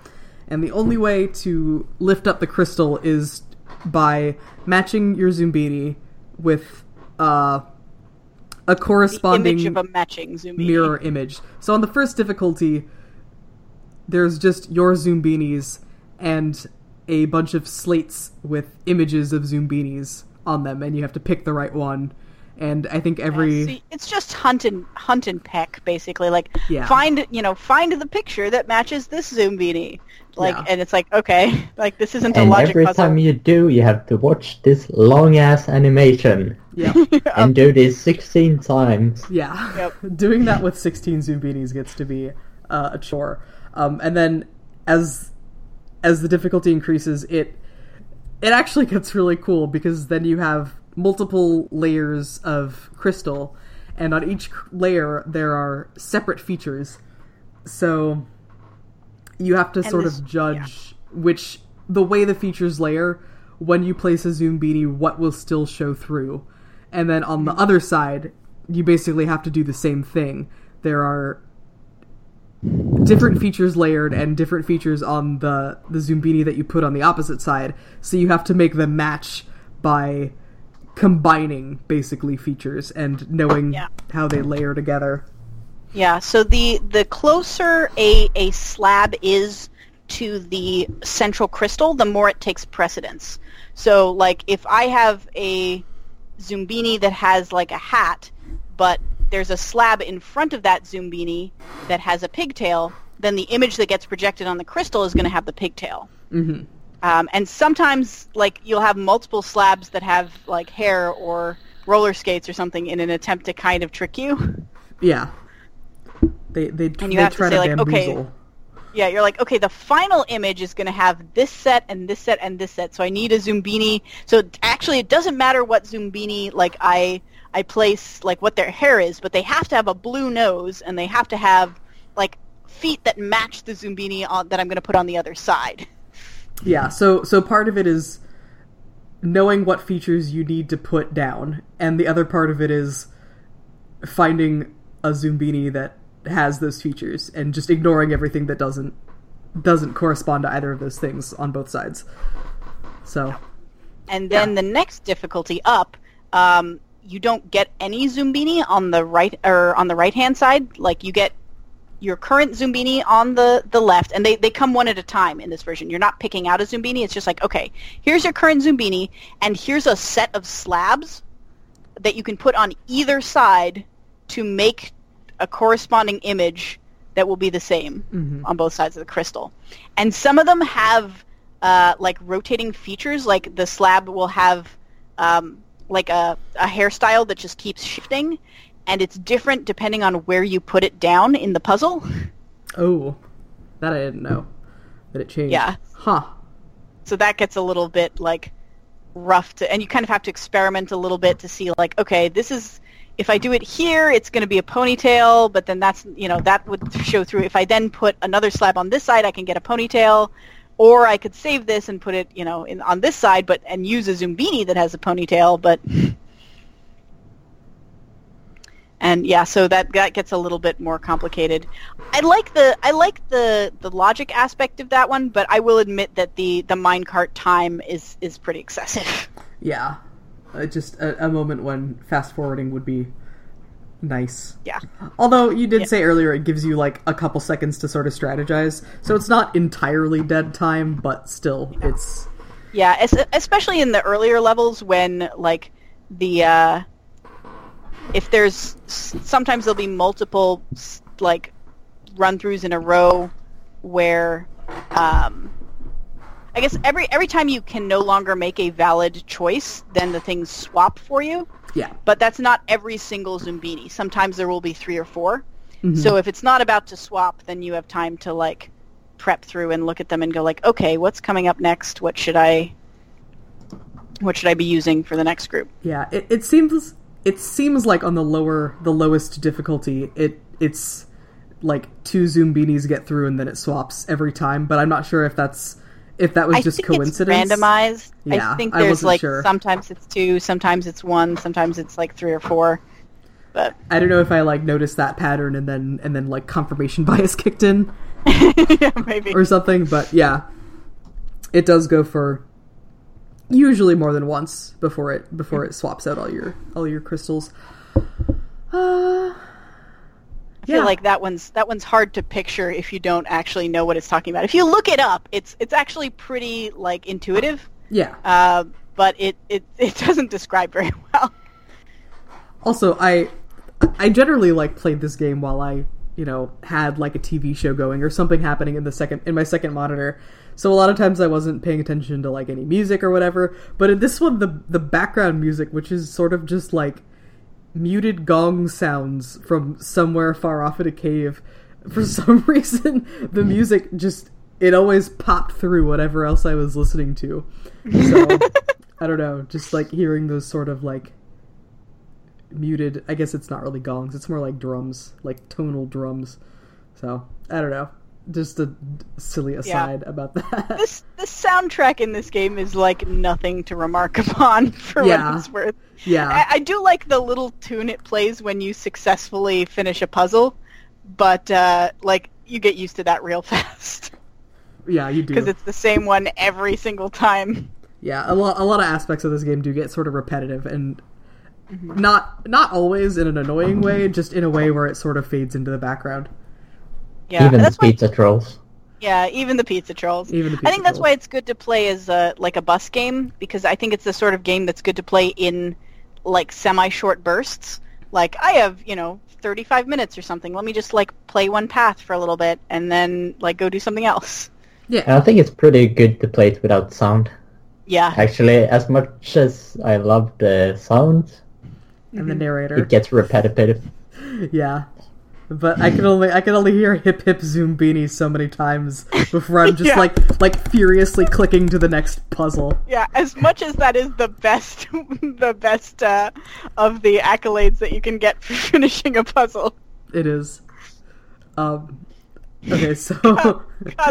And the only way to lift up the crystal is by matching your Zoombini with uh, a corresponding Image of a matching zoombini. mirror image. So on the first difficulty, there's just your Zoombinis and a bunch of slates with images of Zoombinis on them, and you have to pick the right one. And I think every See, it's just hunt and hunt and peck, basically. Like Yeah. find you know find the picture that matches this zoombini. Like Yeah. and it's like okay, like this isn't a and logic every puzzle. time you do, you have to watch this long ass animation yeah and do this 16 times. yeah Yep. doing that with 16 Zoombinis gets to be uh, a chore. Um, and then as as the difficulty increases, it it actually gets really cool because then you have multiple layers of crystal, and on each layer there are separate features. So you have to sort this- of judge which the way the features layer when you place a zoombini what will still show through. And then on the other side you basically have to do the same thing. There are different features layered and different features on the the zoombini that you put on the opposite side. So you have to make them match by combining basically features and knowing Yeah. how they layer together Yeah, so the the closer a a slab is to the central crystal, the more it takes precedence. So like if I have a Zoombini that has like a hat, but there's a slab in front of that Zoombini that has a pigtail, then the image that gets projected on the crystal is going to have the pigtail. hmm Um, and sometimes, like, you'll have multiple slabs that have, like, hair or roller skates or something in an attempt to kind of trick you. yeah they they, And you they have to try say, to like, okay, bamboozle Yeah, you're like, okay, the final image is going to have this set and this set and this set. So I need a Zoombini. So actually, it doesn't matter what Zoombini like I I place like what their hair is, but they have to have a blue nose and they have to have like feet that match the Zoombini on, that I'm going to put on the other side. Yeah, so so part of it is knowing what features you need to put down, and the other part of it is finding a Zoombini that has those features and just ignoring everything that doesn't doesn't correspond to either of those things on both sides. So And then the next difficulty up, um, you don't get any Zoombini on the right or on the right hand side. Like you get your current Zoombini on the, the left, and they, they come one at a time in this version. You're not picking out a Zoombini. It's just like, okay, here's your current Zoombini, and here's a set of slabs that you can put on either side to make a corresponding image that will be the same Mhm. on both sides of the crystal. And some of them have uh, like rotating features, like the slab will have um, like a, a hairstyle that just keeps shifting, and it's different depending on where you put it down in the puzzle. oh, that I didn't know that it changed. Yeah. Huh. So that gets a little bit like rough to, and you kind of have to experiment a little bit to see like, okay, this is if I do it here, it's going to be a ponytail, but then that's you know that would show through. If I then put another slab on this side, I can get a ponytail, or I could save this and put it you know in, on this side, but and use a Zoombini that has a ponytail, but. And yeah, so that that gets a little bit more complicated. I like the I like the the logic aspect of that one, but I will admit that the the minecart time is is pretty excessive. Yeah, uh, just a, a moment when fast forwarding would be nice. Yeah. Although you did Yeah. say earlier it gives you like a couple seconds to sort of strategize, so it's not entirely dead time, but still, it's Yeah, es- especially in the earlier levels when like the uh, if there's sometimes there'll be multiple like run throughs in a row where um, I guess every every time you can no longer make a valid choice, then the things swap for you. yeah, But that's not every single Zoombini. Sometimes there will be three or 4 Mm-hmm. So if it's not about to swap, then you have time to like prep through and look at them and go like, okay, what's coming up next? What should I what should I be using for the next group? yeah. It, it seems it seems like on the lower the lowest difficulty, it it's like two Zoombinis get through and then it swaps every time, but I'm not sure if that's if that was I just think coincidence. it's randomized. Yeah, I think I there's wasn't like sure. sometimes it's two, sometimes it's one, sometimes it's like three or four. But I don't know if I like noticed that pattern and then and then like confirmation bias kicked in yeah, maybe. or something. But yeah, it does go for usually more than once before it before it swaps out all your all your crystals. Uh, I feel like that one's that one's hard to picture if you don't actually know what it's talking about. If you look it up, it's it's actually pretty like intuitive, yeah. uh, but it, it it doesn't describe very well. Also, I I generally like played this game while I you know had like a TV show going or something happening in the second in my second monitor. So a lot of times I wasn't paying attention to like any music or whatever. But in this one, the the background music, which is sort of just like muted gong sounds from somewhere far off in a cave, for some reason the hmm. music just it always popped through whatever else I was listening to. So I don't know, just like hearing those sort of like muted. I guess it's not really gongs. It's more like drums, like tonal drums. So I don't know. Just a silly aside about that. This the soundtrack in this game is like nothing to remark upon for Yeah. what it's worth. yeah, I, I do like the little tune it plays when you successfully finish a puzzle, but uh, like you get used to that real fast yeah, you do because it's the same one every single time. Yeah, a lot. A lot of aspects of this game do get sort of repetitive, and not not always in an annoying way, just in a way where it sort of fades into the background. Yeah, Even the that's why. pizza trolls. Yeah, even the pizza trolls. Even the pizza I think that's trolls. why it's good to play as a like a bus game because I think it's the sort of game that's good to play in like semi-short bursts. Like I have, you know, 35 minutes or something. Let me just like play one path for a little bit and then like go do something else. Yeah, And I think it's pretty good to play it without sound. Yeah. Actually, as much as I love the sound, and the mm-hmm. narrator. it gets repetitive. Yeah. But I can only I can only hear hip hip zoombini so many times before I'm just Yeah. like like furiously clicking to the next puzzle. Yeah, as much as that is the best the best uh, of the accolades that you can get for finishing a puzzle. It is. Um Okay, so God,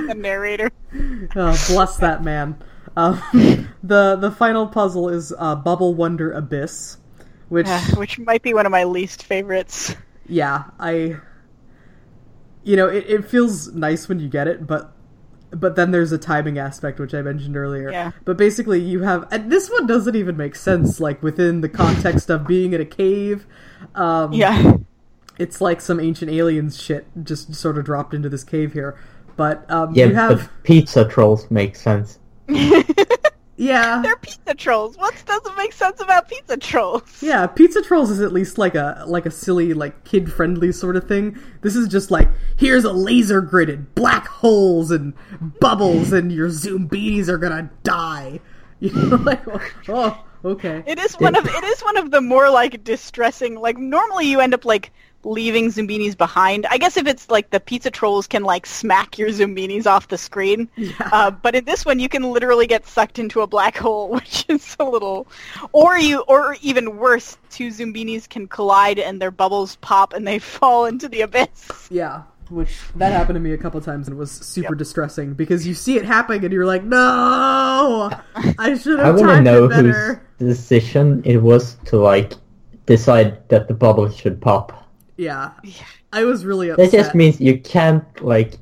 the narrator. oh, bless that man. Um, the the final puzzle is uh, Bubble Wonder Abyss, which Uh, which might be one of my least favorites. Yeah, I you know, it, it feels nice when you get it, but but then there's a timing aspect which I mentioned earlier. Yeah. But basically you have and this one doesn't even make sense like within the context of being in a cave. Um Yeah. it's like some ancient aliens shit just sort of dropped into this cave here. But um Yeah, you have but pizza trolls make sense. yeah. They're pizza trolls. What doesn't make sense about pizza trolls? Yeah, Pizza Trolls is at least like a like a silly, like kid friendly sort of thing. This is just like here's a laser gridded black holes and bubbles, and your zoom bees are gonna die. You know, like oh, okay. It is one of it is one of the more like distressing. Like normally you end up like leaving Zoombinis behind. I guess if it's like the pizza trolls can like smack your Zoombinis off the screen, Yeah. uh, but in this one you can literally get sucked into a black hole, which is a little, or you, or even worse, two Zoombinis can collide and their bubbles pop and they fall into the abyss. Yeah, which that happened to me a couple times and it was super distressing because you see it happening and you're like, no, I should have want to timed know it better. whose decision it was to like decide that the bubble should pop. Yeah, Yeah. I was really That just means you can't like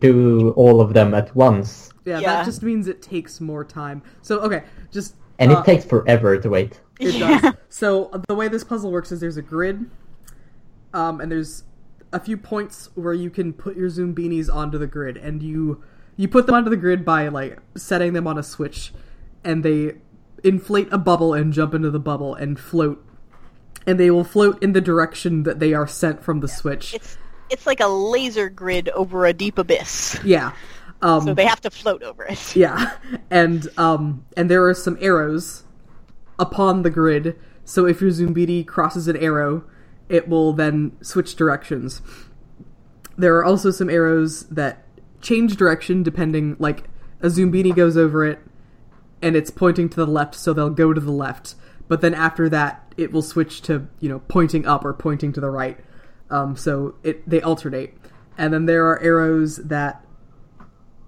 do all of them at once, yeah, Yeah. that just means it takes more time. So okay, just and uh, it takes forever to wait. It Yeah. does. So the way this puzzle works is there's a grid, um, and there's a few points where you can put your Zoombinis onto the grid, and you you put them onto the grid by like setting them on a switch, and they inflate a bubble and jump into the bubble and float, and they will float in the direction that they are sent from the switch. It's it's like a laser grid over a deep abyss, Yeah. Um, so they have to float over it. Yeah, and um, and there are some arrows upon the grid. So if your Zoombini crosses an arrow, it will then switch directions. There are also some arrows that change direction depending. Like a Zoombini goes over it, and it's pointing to the left, so they'll go to the left. But then after that, it will switch to you know pointing up or pointing to the right. Um, so it they alternate, and then there are arrows that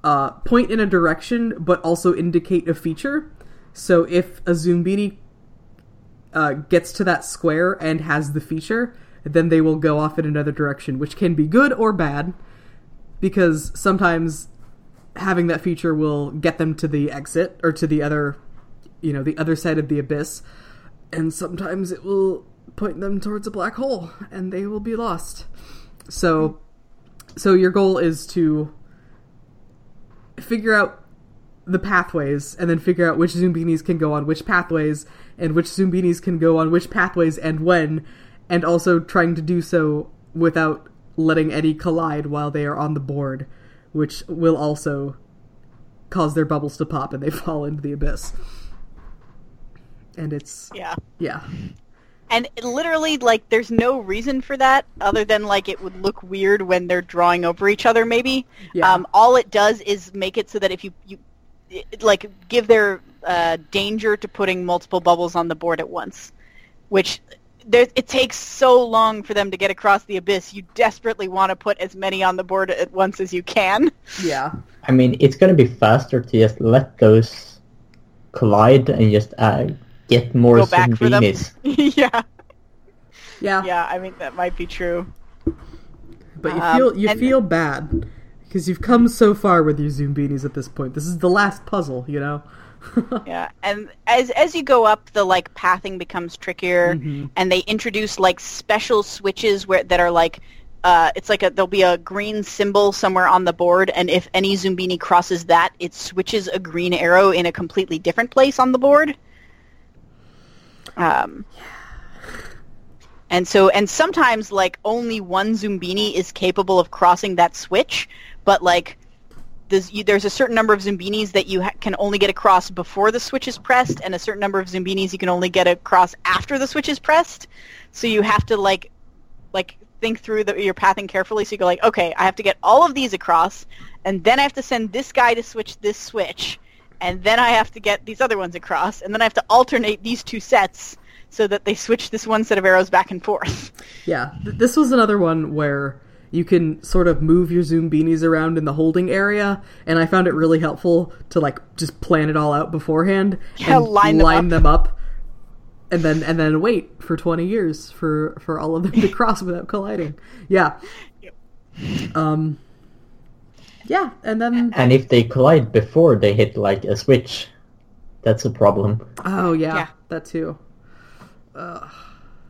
uh, point in a direction but also indicate a feature. So if a Zoombini uh, gets to that square and has the feature, then they will go off in another direction, which can be good or bad, because sometimes having that feature will get them to the exit or to the other, you know, the other side of the abyss, and sometimes it will point them towards a black hole and they will be lost. So, so your goal is to figure out the pathways and then figure out which Zoombinis can go on which pathways and which Zoombinis can go on which pathways and when, and also trying to do so without letting any collide while they are on the board, which will also cause their bubbles to pop and they fall into the abyss. And it's Yeah. yeah. And it literally, like, there's no reason for that other than, like, it would look weird when they're drawing over each other, maybe. Yeah. Um, all it does is make it so that if you, you it, like, give their uh, danger to putting multiple bubbles on the board at once, which there, it takes so long for them to get across the abyss. You desperately want to put as many on the board at once as you can. Yeah. I mean, it's gonna be faster to just let those collide and just uh, get more Go back for them. Yeah. Yeah. Yeah, I mean, that might be true. But you Um, feel you and- feel bad because you've come so far with your Zoombinis at this point. This is the last puzzle, you know. Yeah, and as as you go up, the like pathing becomes trickier, Mhm. and they introduce like special switches where that are like, uh, it's like a there'll be a green symbol somewhere on the board, and if any Zoombini crosses that, it switches a green arrow in a completely different place on the board. Um, and so, and sometimes like only one Zoombini is capable of crossing that switch, but like there's, you, there's a certain number of Zoombinis that you ha- can only get across before the switch is pressed, and a certain number of Zoombinis you can only get across after the switch is pressed. So you have to like, like think through the, your pathing carefully. So you go like, okay, I have to get all of these across, and then I have to send this guy to switch this switch, and then I have to get these other ones across, and then I have to alternate these two sets so that they switch this one set of arrows back and forth. Yeah, th- this was another one where you can sort of move your zoombinis around in the holding area, and I found it really helpful to like just plan it all out beforehand Yeah, and line them up. them up, and then and then wait for twenty years for for all of them to cross without colliding. Yeah. Yep. Um. Yeah, and then And if they collide before they hit like a switch, that's a problem. oh yeah, Yeah. that too. Ugh,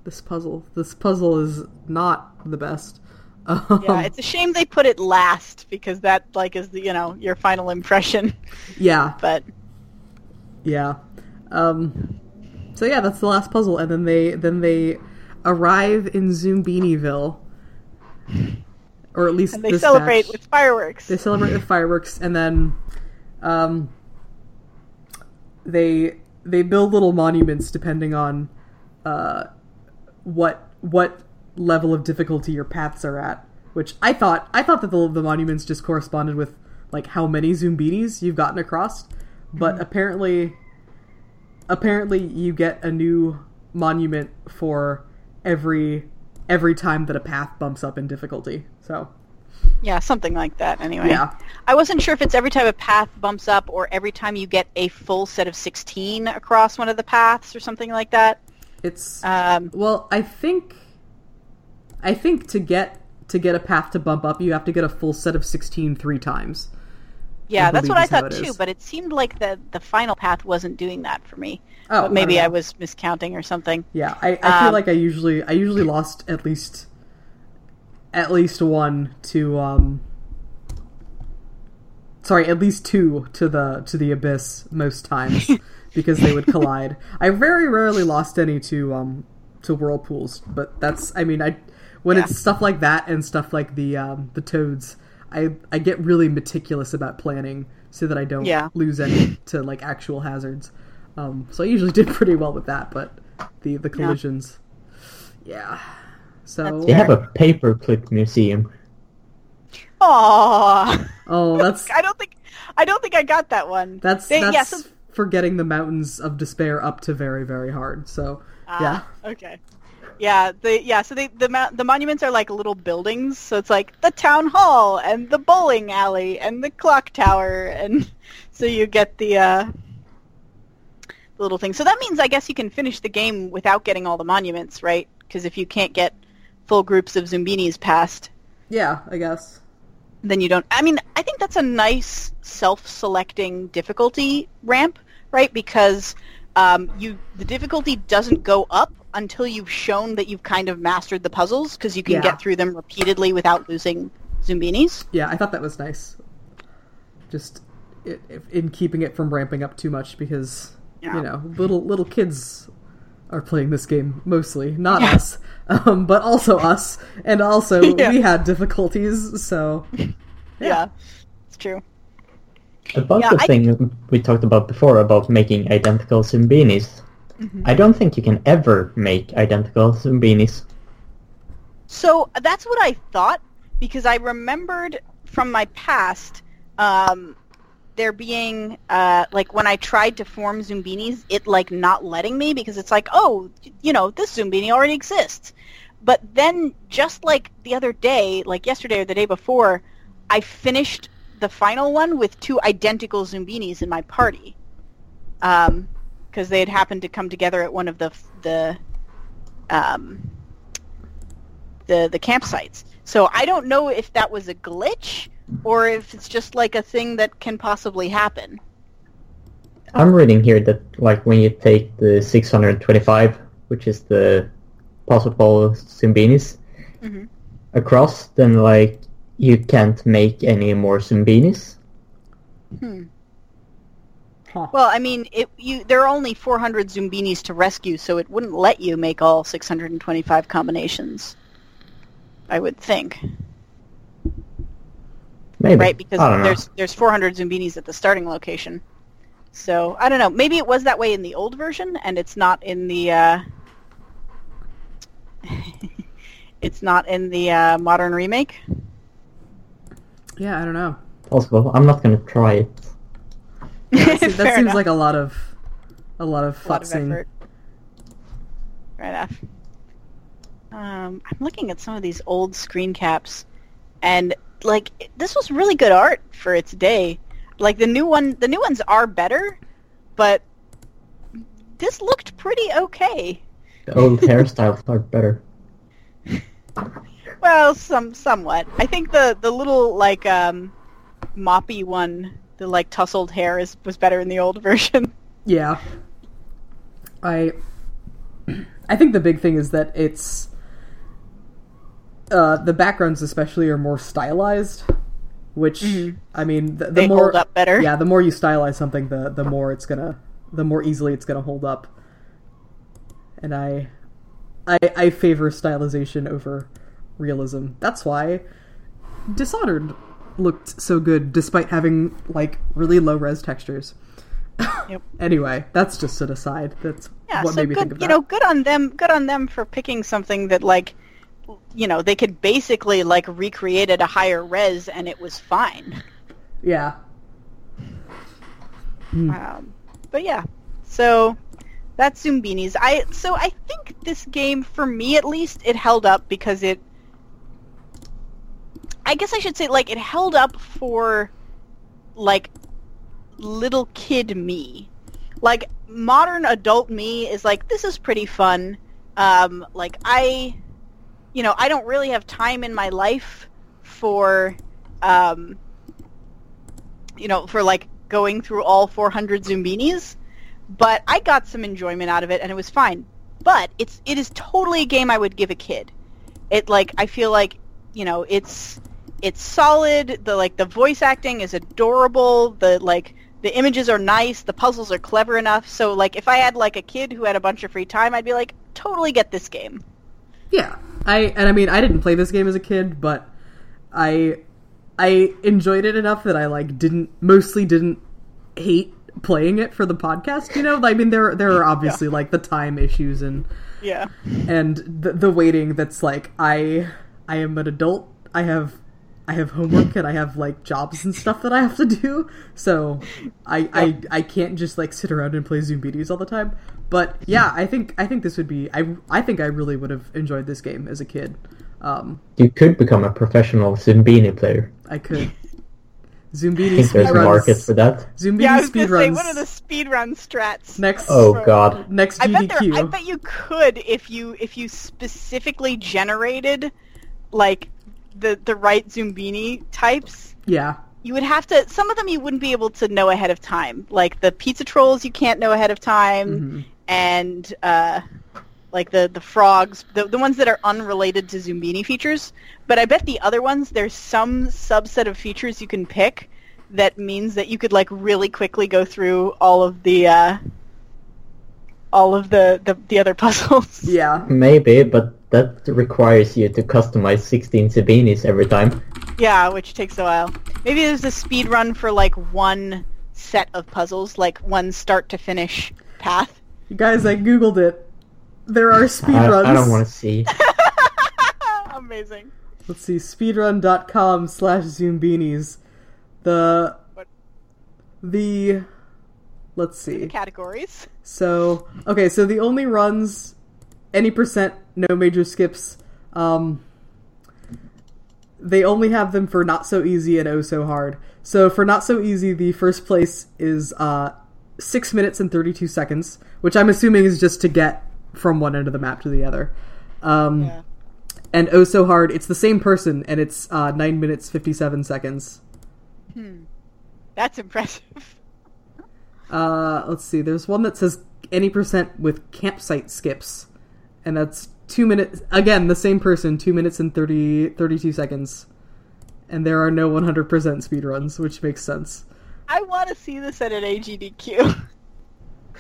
this puzzle, this puzzle is not the best. Um, Yeah, it's a shame they put it last because that like is the you know your final impression. yeah. But Yeah. Um so yeah, that's the last puzzle and then they then they arrive in Zoombiniville. Or at least and they celebrate batch. with fireworks. they celebrate with fireworks and then um they they build little monuments depending on uh, what what level of difficulty your paths are at. Which I thought I thought that the, the monuments just corresponded with like how many Zoombinis you've gotten across, but apparently apparently you get a new monument for every every time that a path bumps up in difficulty. So Yeah, something like that. Anyway. yeah, I wasn't sure if it's every time a path bumps up or every time you get a full set of 16 across one of the paths or something like that. it's Um, well, I think I think to get to get a path to bump up, you have to get a full set of 16 three times. yeah, that's what I thought too, is. but it seemed like the the final path wasn't doing that for me. Oh, but maybe I I, was miscounting or something. Yeah, I, I feel Um, like I usually I usually lost at least at least one to um sorry, at least two to the to the abyss most times because they would collide. I very rarely lost any to um to whirlpools, but that's I mean I when Yeah. it's stuff like that and stuff like the um the toads, I I get really meticulous about planning so that I don't Yeah. lose any to like actual hazards. Um, so I usually did pretty well with that, but the the collisions, yeah. So That's They have a paperclip museum. Aww. oh, that's I don't think I don't think I got that one. that's They- that's yeah, so- for getting the mountains of despair up to very very hard. So yeah, Ah, Okay. Yeah, the yeah, so they the mo- the monuments are like little buildings, so it's like the town hall and the bowling alley and the clock tower and so you get the uh the little thing. So that means I guess you can finish the game without getting all the monuments, right? Because if you can't get full groups of Zoombinis past, yeah, I guess. then you don't. I mean, I think that's a nice self-selecting difficulty ramp, right? Because um, you the difficulty doesn't go up until you've shown that you've kind of mastered the puzzles, because you can Yeah. get through them repeatedly without losing Zoombinis. Yeah, I thought that was nice. Just i if- in keeping it from ramping up too much because Yeah. you know little little kids are playing this game mostly, not Yeah. us, um, but also us, and also we had difficulties. So Yeah, it's true. About Yeah, the I- thing we talked about before about making identical Zoombinis, Mm-hmm. I don't think you can ever make identical Zoombinis. So that's what I thought because I remembered from my past um, there being uh, like when I tried to form Zoombinis, it like not letting me because it's like, oh, you know, this Zoombini already exists. But then just like the other day, like yesterday or the day before, I finished the final one with two identical Zoombinis in my party. Um, because they had happened to come together at one of the the um, the the campsites. So I don't know if that was a glitch or if it's just like a thing that can possibly happen. I'm reading here that like when you take the 625, which is the possible Zoombinis, Mhm. across, then like you can't make any more Zoombinis. Hmm. huh. Well, I mean, it you there are only 400 Zoombinis to rescue, so it wouldn't let you make all 625 combinations. I would think, Maybe. right? Because I don't know. there's there's 400 Zoombinis at the starting location. So I don't know. Maybe it was that way in the old version, and it's not in the. Uh, it's not in the uh, modern remake. Yeah, I don't know. possible. I'm not gonna try it. That, se- that seems enough. like a lot of a lot of a lot of futzing. effort. Fair enough. Um, I'm looking at some of these old screen caps, and like this was really good art for its day. Like the new one, the new ones are better, but this looked pretty okay. The old hairstyles are better. Well, some somewhat. I think the the little like um, moppy one, the like tousled hair, is was better in the old version. Yeah. I I think the big thing is that it's uh, the backgrounds especially are more stylized, which I mean the, the They more hold up better. Yeah, the more you stylize something, the the more it's gonna the more easily it's gonna hold up. And I I I favor stylization over realism. That's why Dishonored looked so good despite having like really low res textures. Yep. anyway, that's just an aside. That's Yeah, what so made me think good. of You know, good on them. Good on them for picking something that, like, you know, they could basically like recreate at a higher res, and it was fine. yeah. Hmm. Um, but yeah, so that's Zoombinis. I so I think this game, for me at least, it held up because it. I guess I should say like it held up for, like, little kid me. Like modern adult me is like this is pretty fun. Um, like I, you know, I don't really have time in my life for, um, you know, for like going through all 400 Zoombinis, but I got some enjoyment out of it and it was fine. But it's it is totally a game I would give a kid. It like I feel like, you know, it's it's solid, the like the voice acting is adorable, the like the images are nice, the puzzles are clever enough. So like if I had like a kid who had a bunch of free time, I'd be like, totally get this game. Yeah, I and I mean I didn't play this game as a kid, but I I enjoyed it enough that I like didn't mostly didn't hate playing it for the podcast. You know, I mean there there are obviously like the time issues and Yeah. and the the waiting that's like I I am an adult. I have I have homework and I have like jobs and stuff that I have to do. So I I, I can't just like sit around and play Zombies all the time. But yeah, I think I think this would be I I think I really would have enjoyed this game as a kid. Um, You could become a professional Zoombini player. I could. I Zoombini think there's a market for that. Zoombini Yeah, I was gonna say, speedruns. what are the speedrun strats? Next Oh god. next I bet there. I bet you could if you if you specifically generated like the the right Zoombini types. Yeah. You would have to. Some of them you wouldn't be able to know ahead of time. Like the pizza trolls, you can't know ahead of time, Mhm. and uh, like the the frogs, the the ones that are unrelated to Zoombini features. But I bet the other ones, there's some subset of features you can pick that means that you could like really quickly go through all of the uh, all of the, the the other puzzles. Yeah. Maybe, but that requires you to customize 16 Zoombinis every time. Yeah, which takes a while. Maybe there's a speed run for like one set of puzzles, like one start to finish path. You guys, I googled it. There are I, speedruns. I don't want to see. Amazing. Let's see, speedrun.com slash zoombinis. The What? the let's see. Categories. So okay, so the only runs any percent, no major skips. Um they only have them for not so easy and oh so hard. So for not so easy, the first place is uh six minutes and thirty two seconds, which I'm assuming is just to get from one end of the map to the other. Um Yeah. and oh so hard it's the same person and it's uh, 9 minutes 57 seconds Hmm, That's impressive. uh, let's see there's one that says any percent with campsite skips and that's 2 minutes again the same person 2 minutes and 30 32 seconds and there are no 100% speedruns which makes sense I want to see this at an AGDQ.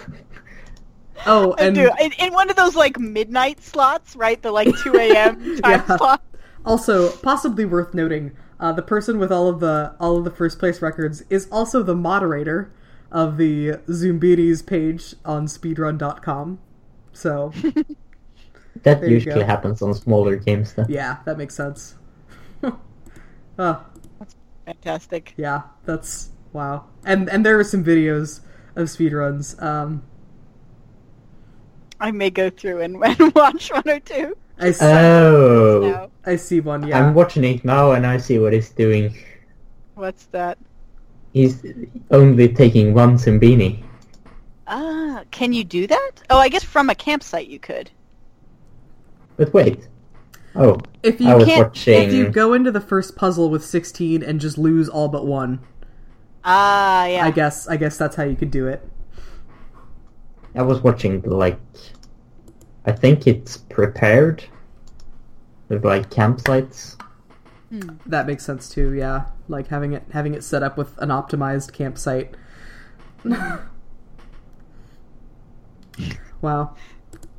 oh and do. In, in one of those like midnight slots, right? The like 2 a.m. time Yeah. slot. also possibly worth noting uh, the person with all of the all of the first place records is also the moderator of the Zoombinis page on speedrun.com so That There usually happens on smaller games. Then. Yeah, that makes sense. oh, that's Fantastic. yeah, that's wow. And and there are some videos of speedruns. Um, I may go through and, and watch one or two. I see, Oh, I see one. Yeah, I'm watching it now and I see what he's doing. what's that? He's only taking one Zoombini. Ah, can you do that? Oh, I guess from a campsite you could. But wait. Oh, if you I was can't, watching. if you go into the first puzzle with sixteen and just lose all but one, Ah, yeah. I guess I guess that's how you could do it. I was watching like. I think it's prepared. With like campsites. That makes sense too. Yeah, like having it having it set up with an optimized campsite. wow.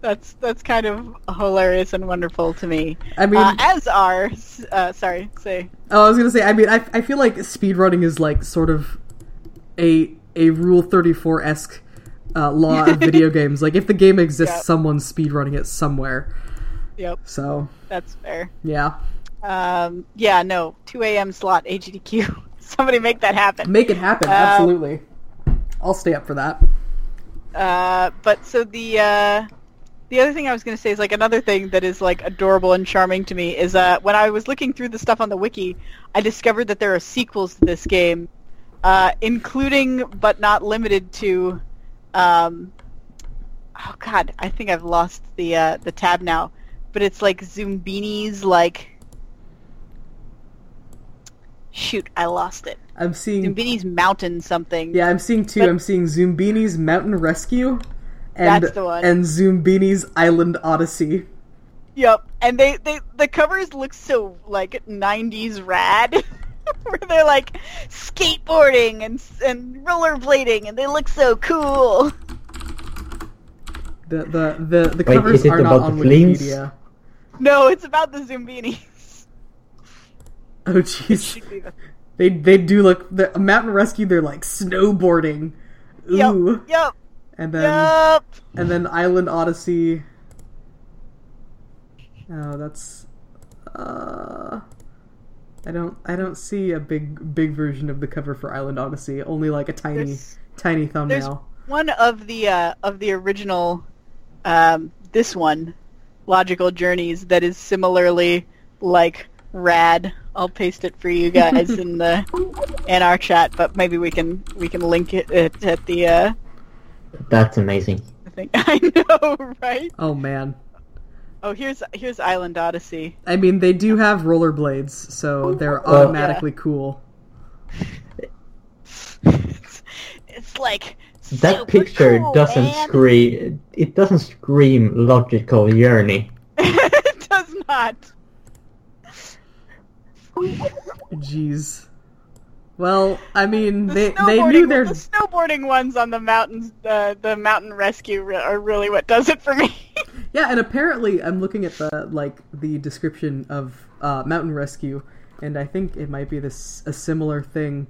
That's that's kind of hilarious and wonderful to me. I mean, uh, as are uh, sorry, say Oh, I was gonna say. I mean, I I feel like speedrunning is like sort of a a Rule Thirty Four esque uh, law of video games. Like if the game exists, Yep. someone's speedrunning it somewhere. Yep, So that's fair. yeah, Um, yeah, no, 2 a.m. slot AGDQ. Somebody make that happen. make it happen. Um, absolutely, I'll stay up for that. Uh, but so the uh, the other thing I was going to say is like another thing that is like adorable and charming to me is uh, when I was looking through the stuff on the wiki, I discovered that there are sequels to this game, uh, including but not limited to. Um, oh God, I think I've lost the uh, the tab now, but it's like Zoombinis like. Shoot, I lost it. I'm seeing. Zoombini's Mountain something. Yeah, I'm seeing two. But- I'm seeing Zoombini's Mountain Rescue, and That's the one. and Zoombini's Island Odyssey. Yep, and they, they the covers look so like '90s rad, where they're like skateboarding and and rollerblading, and they look so cool. The the the, the Wait, covers are not about on the flames? Wikipedia. No, it's about the Zoombinis. Oh jeez, Should be the- they they do look the Mountain Rescue. They're like snowboarding. Ooh, Yep, yep, and then yep. and then Island Odyssey. Oh, that's. Uh, I don't. I don't see a big big version of the cover for Island Odyssey. Only like a tiny There's- tiny There's thumbnail. one of the uh, of the original, um, this one, Logical Journeys, that is similarly like rad. I'll paste it for you guys in the in our chat, but maybe we can we can link it at, at the. Uh, That's amazing. I think I know, right? Oh man. Oh, here's here's Island Odyssey. I mean, they do have rollerblades, so oh, they're Well- automatically cool. it's, it's like That super picture cool, doesn't man. scream. It doesn't scream logical journey. it does not. Jeez. Well, I mean, The they they knew their the snowboarding ones on the mountains, uh, the mountain rescue re- are really what does it for me. yeah, and apparently I'm looking at the like the description of uh, Mountain Rescue, and I think it might be this a similar thing.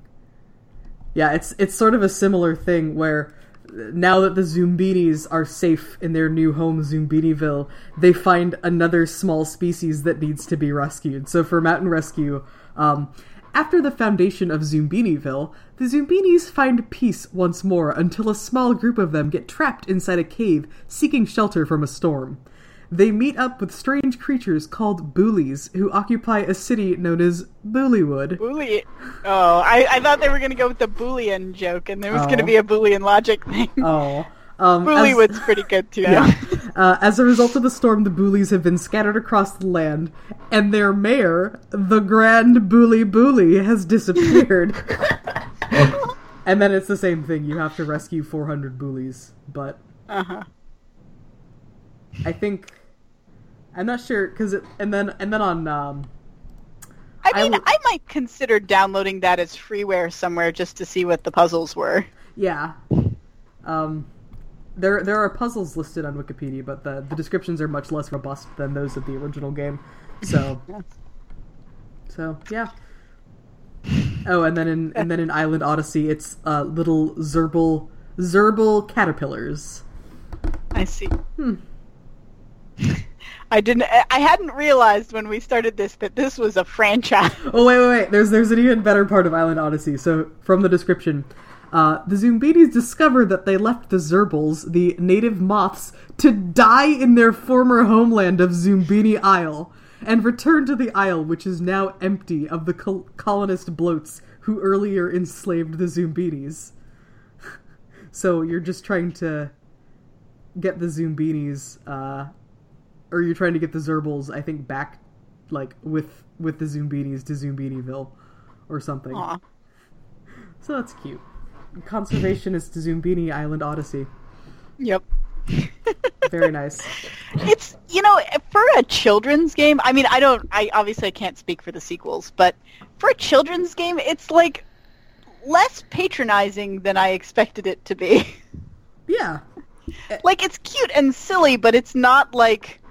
Yeah, it's it's sort of a similar thing where now that the Zoombinis are safe in their new home, Zoombiniville, they find another small species that needs to be rescued. So for Mountain Rescue, um, after the foundation of Zoombiniville, the Zoombinis find peace once more until a small group of them get trapped inside a cave seeking shelter from a storm. They meet up with strange creatures called Boolies, who occupy a city known as Boollywood. Boolean. Oh, I, I thought they were going to go with the Boolean joke, and there was going to Oh. be a Boolean logic thing. Oh. Um, as- pretty good too. Yeah. Uh, as a result of the storm, the Boolies have been scattered across the land, and their mayor, the Grand Booley Booley, has disappeared. and then it's the same thing. You have to rescue 400 Boolies, but Uh-huh. I think I'm not sure because it and then and then on um, I I mean, I, w- might consider downloading that as freeware somewhere just to see what the puzzles were. yeah, um, there there are puzzles listed on Wikipedia, but the the descriptions are much less robust than those of the original game. So so yeah. Oh, and then in and then in Island Odyssey, it's uh, little Zerbil Zerbil caterpillars. I see. Hmm. I didn't. I hadn't realized when we started this that this was a franchise. Oh wait, wait, wait! There's there's an even better part of Island Odyssey. So from the description, uh, the Zoombinis discover that they left the Zerbals, the native moths, to die in their former homeland of Zoombini Isle, and return to the isle, which is now empty of the col- colonist bloats who earlier enslaved the Zoombinis. so you're just trying to get the Zoombinis, uh, or you're trying to get the Zerbals, I think, back like with with the Zoombinis to Zoombiniville or something. Aw. So that's cute. Conservationist Zoombini Island Odyssey. Yep. Very nice. It's you know for a children's game. I mean, I don't. I obviously I can't speak for the sequels, but for a children's game, it's like less patronizing than I expected it to be. Yeah. like it's cute and silly, but it's not like,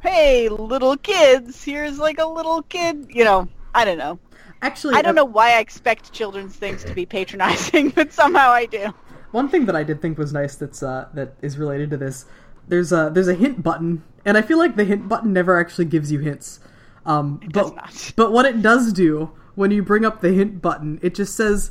hey, little kids, here's like a little kid. You know, I don't know. Actually, I don't uh, know why I expect children's things to be patronizing, but somehow I do. One thing that I did think was nice that's uh, that is related to this. There's a there's a hint button, and I feel like the hint button never actually gives you hints. Um, but does not. but what it does do when you bring up the hint button, it just says,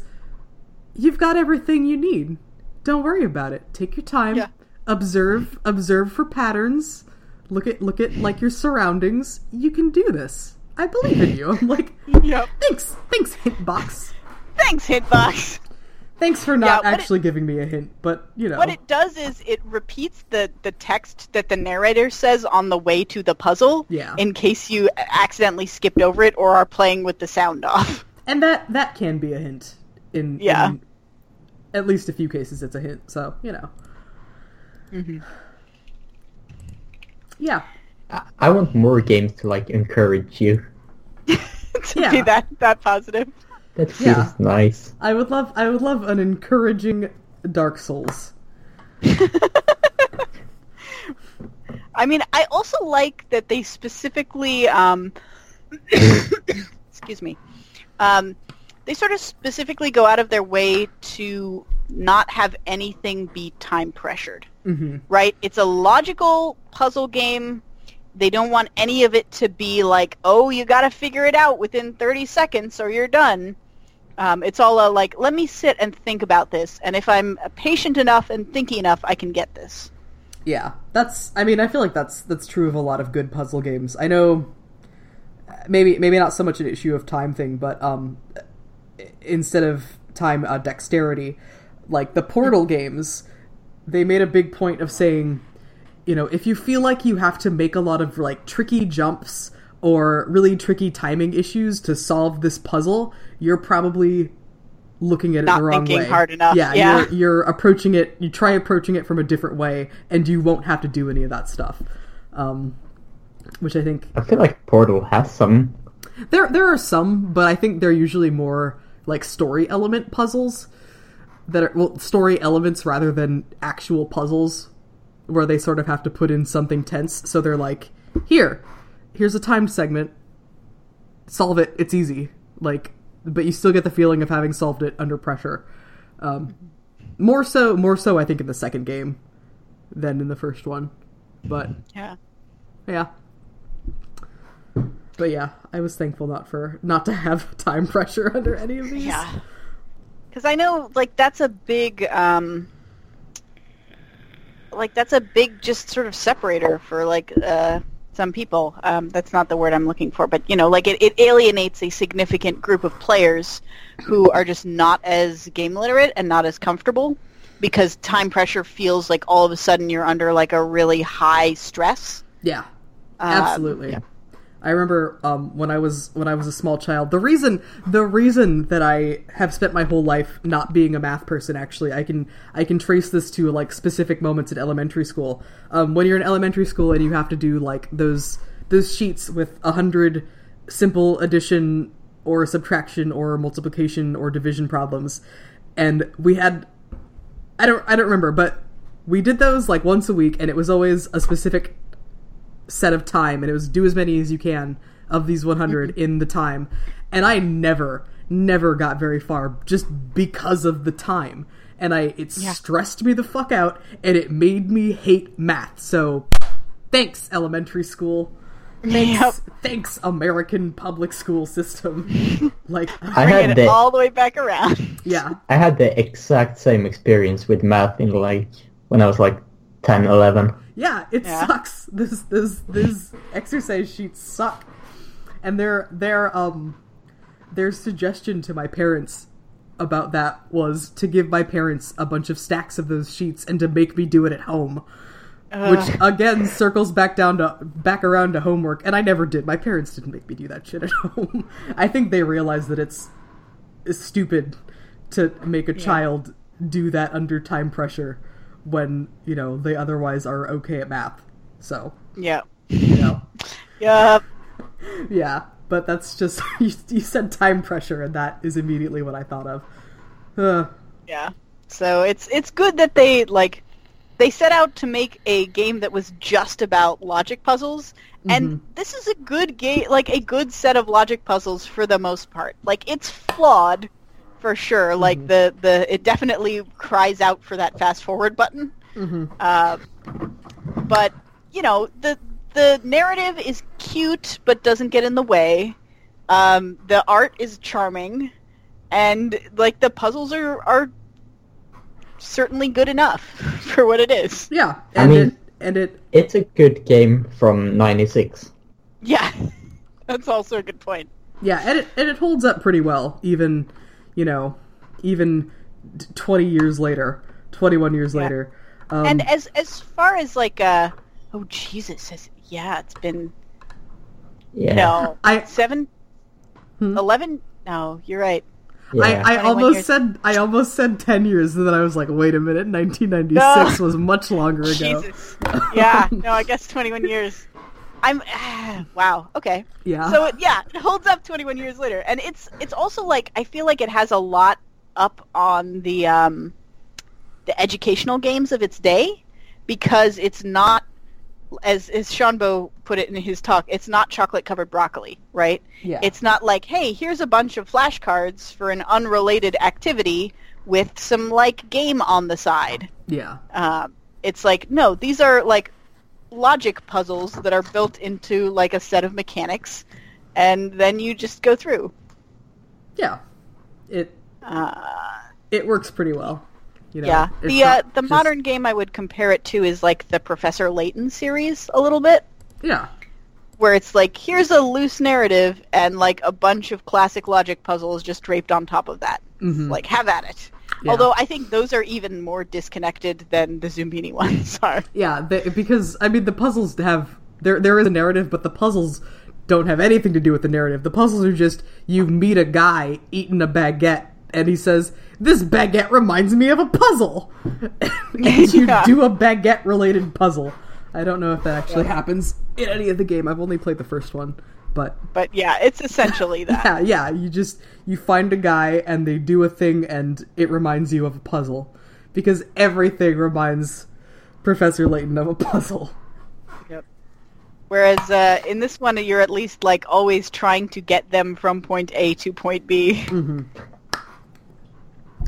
"You've got everything you need. Don't worry about it. Take your time. Yeah. Observe observe for patterns. Look at look at like your surroundings. You can do this. I believe in you." I'm like, Yep. thanks thanks hint box. Thanks, Hitbox. Thanks for not what it- actually giving me a hint, but you know. What it does is it repeats the, the text that the narrator says on the way to the puzzle Yeah. in case you accidentally skipped over it or are playing with the sound off. and that that can be a hint in Yeah. in at least a few cases it's a hint so you know Mm-hmm. yeah I, I want more games to like encourage you. to Yeah. be that, that positive. That feels Yeah. nice. i would love i would love an encouraging dark souls I mean, I also like that they specifically, um, excuse me, um, they sort of specifically go out of their way to not have anything be time pressured. hmm right? It's a logical puzzle game. They don't want any of it to be like, oh, you got to figure it out within 30 seconds or you're done. Um, it's all a, like, let me sit and think about this, and if I'm patient enough and thinky enough, I can get this. yeah that's i mean i feel like that's that's true of a lot of good puzzle games i know maybe maybe not so much an issue of time thing but um instead of time uh, dexterity like the portal games they made a big point of saying you know if you feel like you have to make a lot of like tricky jumps or really tricky timing issues to solve this puzzle you're probably looking at it Not the wrong thinking way hard enough, yeah, yeah. You're, you're approaching it you try approaching it from a different way and you won't have to do any of that stuff um which i think I feel like Portal has some. there there are some, but I think they're usually more like story element puzzles that are well story elements rather than actual puzzles where they sort of have to put in something tense. So they're like, here, here's a timed segment. Solve it. It's easy. Like, but you still get the feeling of having solved it under pressure. Um, more so, more so, I think in the second game than in the first one. But Yeah. yeah. But yeah, I was thankful not for not to have time pressure under any of these. Yeah. Because I know, like, that's a big, um, like, that's a big just sort of separator for, like, uh, some people. Um, that's not the word I'm looking for, but, you know, like, it, it alienates a significant group of players who are just not as game literate and not as comfortable because time pressure feels like all of a sudden you're under, like, a really high stress. Yeah. Um, Absolutely. yeah. I remember um, when I was when I was a small child. The reason the reason that I have spent my whole life not being a math person actually I can I can trace this to like specific moments in elementary school. Um, when you're in elementary school and you have to do like those those sheets with a hundred simple addition or subtraction or multiplication or division problems, and we had I don't I don't remember, but we did those like once a week, and it was always a specific set of time, and it was do as many as you can of these 100 in the time. And I never, never got very far just because of the time. And I it Yeah. stressed me the fuck out, and it made me hate math. So, thanks elementary school. Thanks, Yep. thanks American public school system. like, I Bring had it the all the way back around. yeah, I had the exact same experience with math in like when I was like 10, 11. Yeah, it Yeah. sucks. This this these exercise sheets suck. And their their um their suggestion to my parents about that was to give my parents a bunch of stacks of those sheets and to make me do it at home. Which again circles back down to back around to homework, and I never did. My parents didn't make me do that shit at home. I think they realize that it's, it's stupid to make a child do that under time pressure when you know they otherwise are okay at math. So Yeah. you know, Yep. yeah. But that's just you, you said time pressure, and that is immediately what I thought of. Uh, Yeah. So it's it's good that they like they set out to make a game that was just about logic puzzles, and this is a good game, like a good set of logic puzzles for the most part. Like it's flawed, for sure. Like the the it definitely cries out for that fast forward button. Uh, but you know the the narrative is cute, but doesn't get in the way. Um, the art is charming, and like the puzzles are are certainly good enough for what it is. Yeah, I mean- it and it It's a good game from '96. Yeah, that's also a good point. yeah, and it and it holds up pretty well, even you know, even twenty years later, twenty one years Yeah. later. Um, and as as far as like uh oh Jesus, has, yeah, it's been Yeah. no I- seven, Hmm? eleven. No, you're right. Yeah. I, I almost years. said I almost said ten years, and then I was like, wait a minute, nineteen ninety six No. was much longer ago. Jesus. Yeah, no, I guess 21 years. I'm wow. Okay. Yeah. So it, yeah, it holds up 21 years later, and it's it's also like I feel like it has a lot up on the um, the educational games of its day because it's not as as Sean Bo put it in his talk. It's not chocolate covered broccoli, right? yeah. It's not like, hey, here's a bunch of flashcards for an unrelated activity with some like game on the side. yeah. Um, it's like no, these are like logic puzzles that are built into like a set of mechanics, and then you just go through. Yeah. It Uh, it works pretty well. You know, yeah, the uh, the just- modern game I would compare it to is like the Professor Layton series a little bit, Yeah. where it's like here's a loose narrative and like a bunch of classic logic puzzles just draped on top of that. Mhm. Like have at it. Yeah. Although I think those are even more disconnected than the Zoombini ones are. Yeah, they, because I mean the puzzles have there there is a narrative, but the puzzles don't have anything to do with the narrative. The puzzles are just you meet a guy eating a baguette, and he says, "This baguette reminds me of a puzzle," and you Yeah. do a baguette related puzzle. I don't know if that actually happens in any of the game. I've only played the first one, but But yeah, it's essentially that. yeah, yeah, you just you find a guy and they do a thing and it reminds you of a puzzle because everything reminds Professor Layton of a puzzle. Yep. Whereas uh, in this one, you're at least like always trying to get them from point A to point B.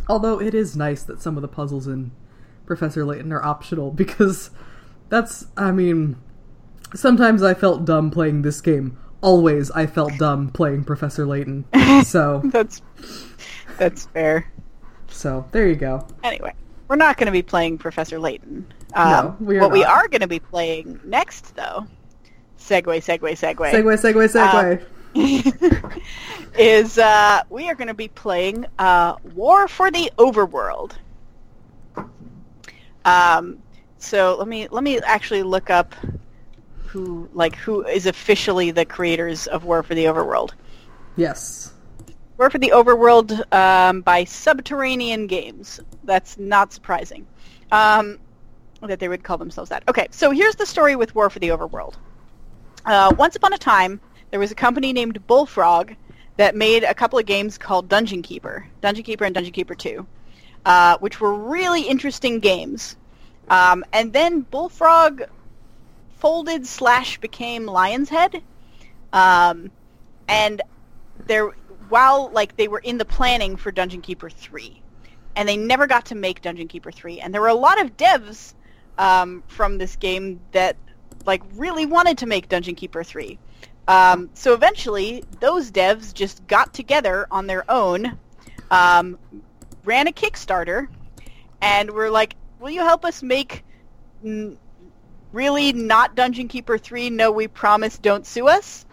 Although it is nice that some of the puzzles in Professor Layton are optional because that's I mean sometimes I felt dumb playing this game. Always I felt dumb playing Professor Layton. So that's that's fair. so there you go. Anyway, we're not going to be playing Professor Layton. Um, No, we what we are going to be playing next, though, segue, segue, segue, Segue, segue, segue. is uh, we are going to be playing uh, War for the Overworld. Um, so let me let me actually look up who like who is officially the creators of War for the Overworld. yes. War for the Overworld um, by Subterranean Games. That's not surprising um, that they would call themselves that. Okay, so here's the story with War for the Overworld. Uh, once upon a time, there was a company named Bullfrog that made a couple of games called Dungeon Keeper, Dungeon Keeper and Dungeon Keeper 2, uh, which were really interesting games. Um, and then Bullfrog folded slash became Lion's Head. Um, and there while like they were in the planning for Dungeon Keeper 3 and they never got to make Dungeon Keeper 3 and there were a lot of devs um, from this game that like really wanted to make Dungeon Keeper 3 um, so eventually those devs just got together on their own um, ran a Kickstarter and were like will you help us make really not Dungeon Keeper 3 no we promise don't sue us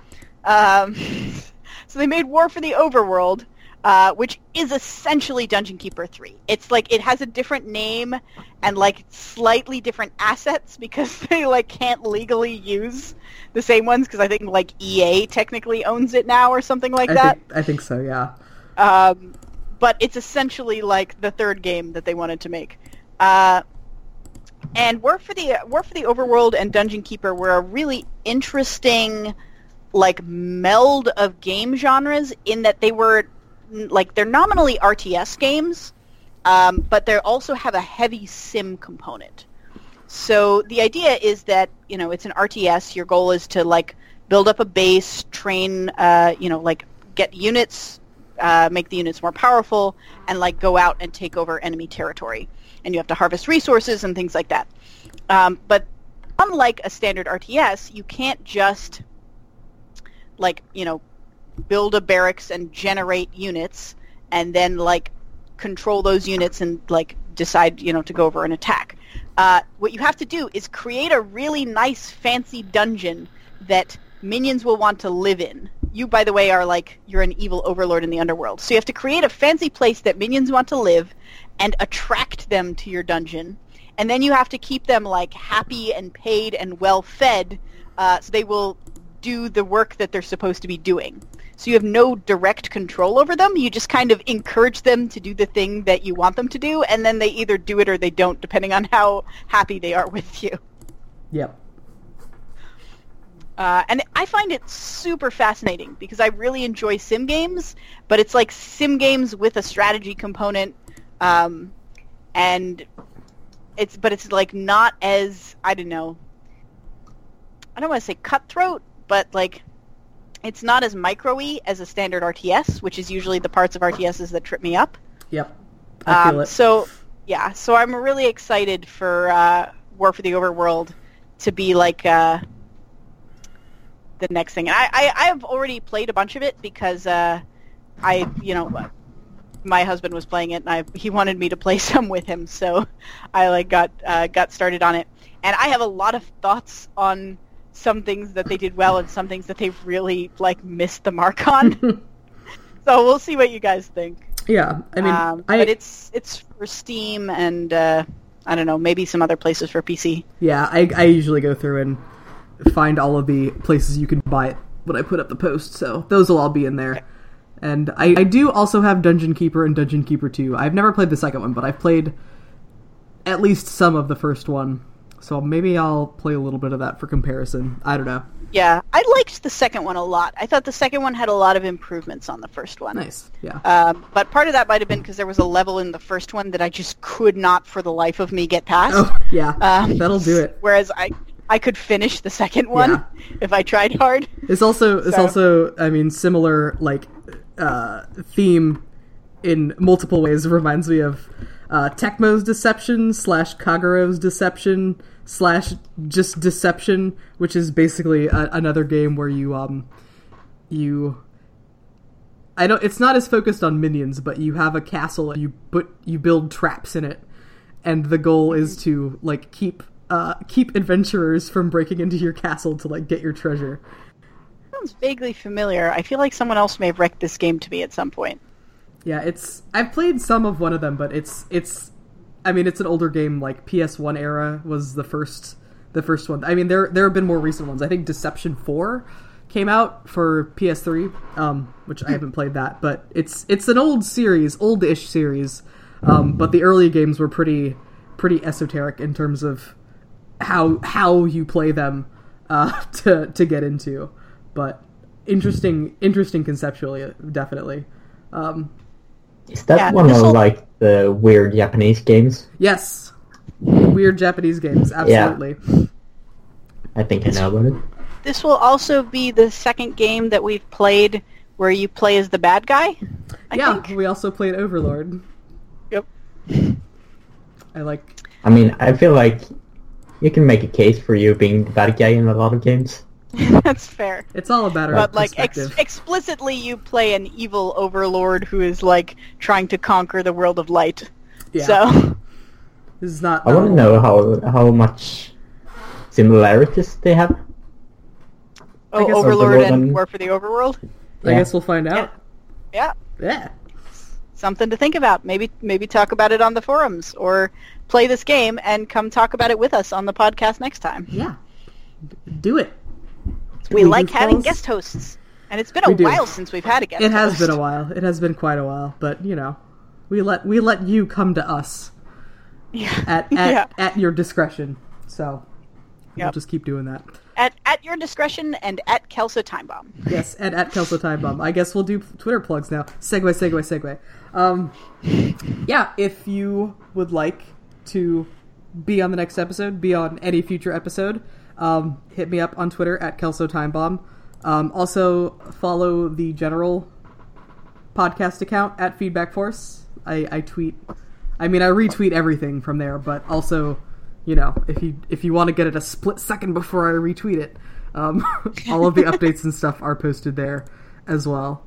um, so they made War for the Overworld, uh, which is essentially Dungeon Keeper 3. It's like it has a different name and like slightly different assets because they like can't legally use the same ones because I think like EA technically owns it now or something like I that. think I think so, yeah. Um, but it's essentially like the third game that they wanted to make. Uh, and War for the War for the Overworld and Dungeon Keeper were a really interesting like meld of game genres in that they were like they're nominally RTS games, um, but they also have a heavy sim component. So the idea is that you know it's an RTS. Your goal is to like build up a base, train, uh, you know, like get units, uh, make the units more powerful, and like go out and take over enemy territory. And you have to harvest resources and things like that. Um, but unlike a standard RTS, you can't just like you know build a barracks and generate units and then like control those units and like decide you know to go over an attack. Uh, what you have to do is create a really nice fancy dungeon that minions will want to live in. You, by the way, are like you're an evil overlord in the underworld, so you have to create a fancy place that minions want to live and attract them to your dungeon. And then you have to keep them like happy and paid and well fed, uh, so they will do the work that they're supposed to be doing. So you have no direct control over them. You just kind of encourage them to do the thing that you want them to do, and then they either do it or they don't, depending on how happy they are with you. Yep. Uh, and I find it super fascinating because I really enjoy sim games, but it's like sim games with a strategy component, um, and it's but it's like not as I don't know. I don't want to say cutthroat, but like it's not as micro-y as a standard RTS, which is usually the parts of RTSs that trip me up. Yep. I feel Um, it. so yeah, so I'm really excited for uh, War for the Overworld to be like uh, the next thing. And I, I I have already played a bunch of it because uh, I you know my husband was playing it and I he wanted me to play some with him, so I like got uh, got started on it. And I have a lot of thoughts on some things that they did well and some things that they really like missed the mark on. so we'll see what you guys think. yeah. I mean, Um, I but it's it's for Steam and uh, I don't know, maybe some other places for PC. yeah. I I usually go through and find all of the places you can buy it when I put up the post. So those will all be in there. And I, I do also have Dungeon Keeper and Dungeon Keeper 2. I've never played the second one, but I've played at least some of the first one. So maybe I'll play a little bit of that for comparison. I don't know. Yeah, I liked the second one a lot. I thought the second one had a lot of improvements on the first one. Nice. Yeah. Um, but part of that might have been because there was a level in the first one that I just could not, for the life of me, get past. oh, yeah. Um, That'll do it. Whereas I, I could finish the second one Yeah. if I tried hard. It's also it's So- also I mean similar like uh, theme in multiple ways. Reminds me of uh, Tecmo's Deception slash Kagero's Deception slash just Deception, which is basically a, another game where you um you I don't. It's not as focused on minions, but you have a castle and you put you build traps in it, and the goal is to like keep uh keep adventurers from breaking into your castle to like get your treasure. Sounds vaguely familiar. I feel like someone else may have wrecked this game to me at some point. Yeah, it's I've played some of one of them, but it's it's I mean it's an older game like PS1 era was the first the first one. I mean there there have been more recent ones. I think Deception 4 came out for PS3, um, which I haven't played that, but it's it's an old series, old-ish series. Um, but the early games were pretty pretty esoteric in terms of how how you play them uh, to to get into. But interesting interesting conceptually, definitely. Um, Is that Yeah, one of this'll- like the weird Japanese games? Yes. Weird Japanese games, absolutely. I think I know about it. This will also be the second game that we've played where you play as the bad guy. I yeah, think. we also played Overlord. Yep. I like I mean, I feel like you can make a case for you being the bad guy in a lot of games. That's fair. it's all about our But like ex- explicitly, you play an evil overlord who is like trying to conquer the world of light. yeah. So this is not I want to know how how much similarities they have. oh, Overlord Overlord and and- War for the Overworld. I Yeah. guess we'll find out. Yeah, Yeah. Something to think about. Maybe maybe talk about it on the forums or play this game and come talk about it with us on the podcast next time. Yeah. Do it. We Ooh, like having Goofballs. guest hosts, and it's been a do. while since we've had a guest. It has host. been a while. It has been quite a while, but you know, we let we let you come to us Yeah. at at, yeah. at your discretion. So we'll just keep doing that. At at your discretion and at Kelso Time Bomb. Yes, and at Kelso Time Bomb. I guess we'll do Twitter plugs now. Segue, segue, segue. Um, yeah, if you would like to be on the next episode, be on any future episode, um, hit me up on Twitter at Kelso Time Bomb. Um, also follow the general podcast account at Feedback Force. I, I tweet. I mean, I retweet everything from there, but also, you know, if you if you want to get it a split second before I retweet it, um, all of the updates and stuff are posted there as well.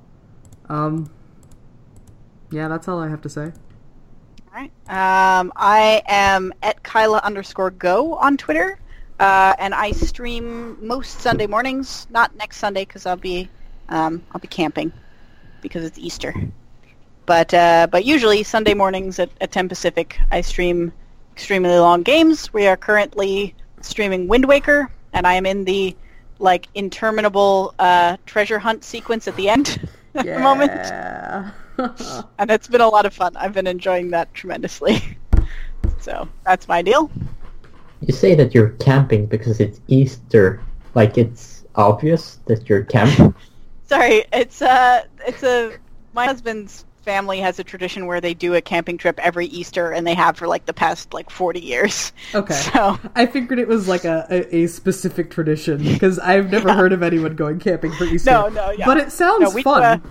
Um, yeah, that's all I have to say. All right. Um, I am at Kyla underscore go on Twitter, uh, and I stream most Sunday mornings. Not next Sunday because I'll be um, I'll be camping because it's Easter. But uh, but usually Sunday mornings at, at 10 Pacific, I stream extremely long games. We are currently streaming Wind Waker, and I am in the like interminable uh, treasure hunt sequence at the end at the moment Yeah. and it's been a lot of fun. I've been enjoying that tremendously. so that's my deal. You say that you're camping because it's Easter. Like it's obvious that you're camping. Sorry, it's uh, it's a my husband's family has a tradition where they do a camping trip every Easter, and they have for like the past like forty years. Okay. So I figured it was like a, a, a specific tradition because I've never heard of anyone going camping for Easter. No, no, yeah. But it sounds No, we do fun.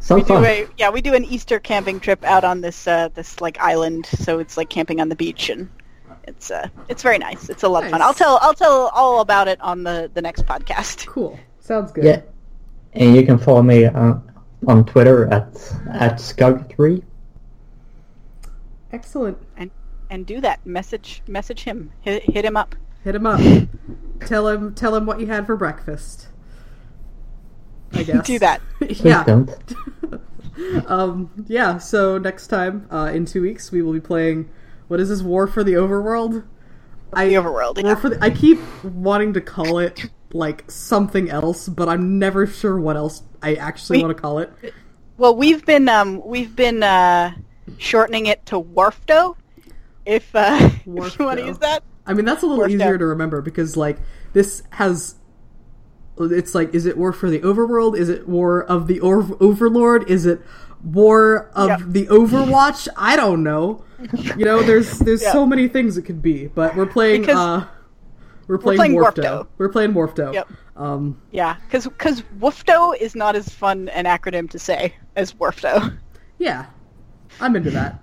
Some we do a yeah we do an Easter camping trip out on this uh, this like island, so it's like camping on the beach and. It's uh, it's very nice. It's a lot of fun. I'll tell I'll tell all about it on the the next podcast. Cool. Sounds good. Yeah. And you can follow me uh, on Twitter at at Skug3. Excellent. and and do that. Message message him. Hit, hit him up. Hit him up. tell him tell him what you had for breakfast. I guess. Do that. Yeah. don't. um yeah, so next time, uh, in two weeks, we will be playing what is this, War for the Overworld? I The overworld. War Yeah. for the, I keep wanting to call it like something else, but I'm never sure what else I actually We- want to call it. Well, we've been um we've been uh, shortening it to Warfdo. If uh, if you want to use that. I mean, that's a little War easier to remember because like this has. It's like, is it War for the Overworld? Is it War of the Or- Overlord? Is it War of Yep. the Overwatch? I don't know. You know, there's there's Yep. so many things it could be, but we're playing. Because- uh We're playing, playing Warfdo. Warfdo. We're playing Warfdo. Yep. Um, Yeah, because because Woofdo is not as fun an acronym to say as Warfdo. yeah, I'm into that.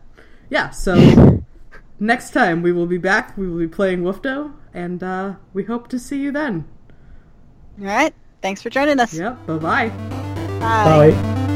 Yeah, so next time we will be back. We will be playing Woofdo, and uh, we hope to see you then. All right. Thanks for joining us. Yep. Bye bye. Bye. Bye.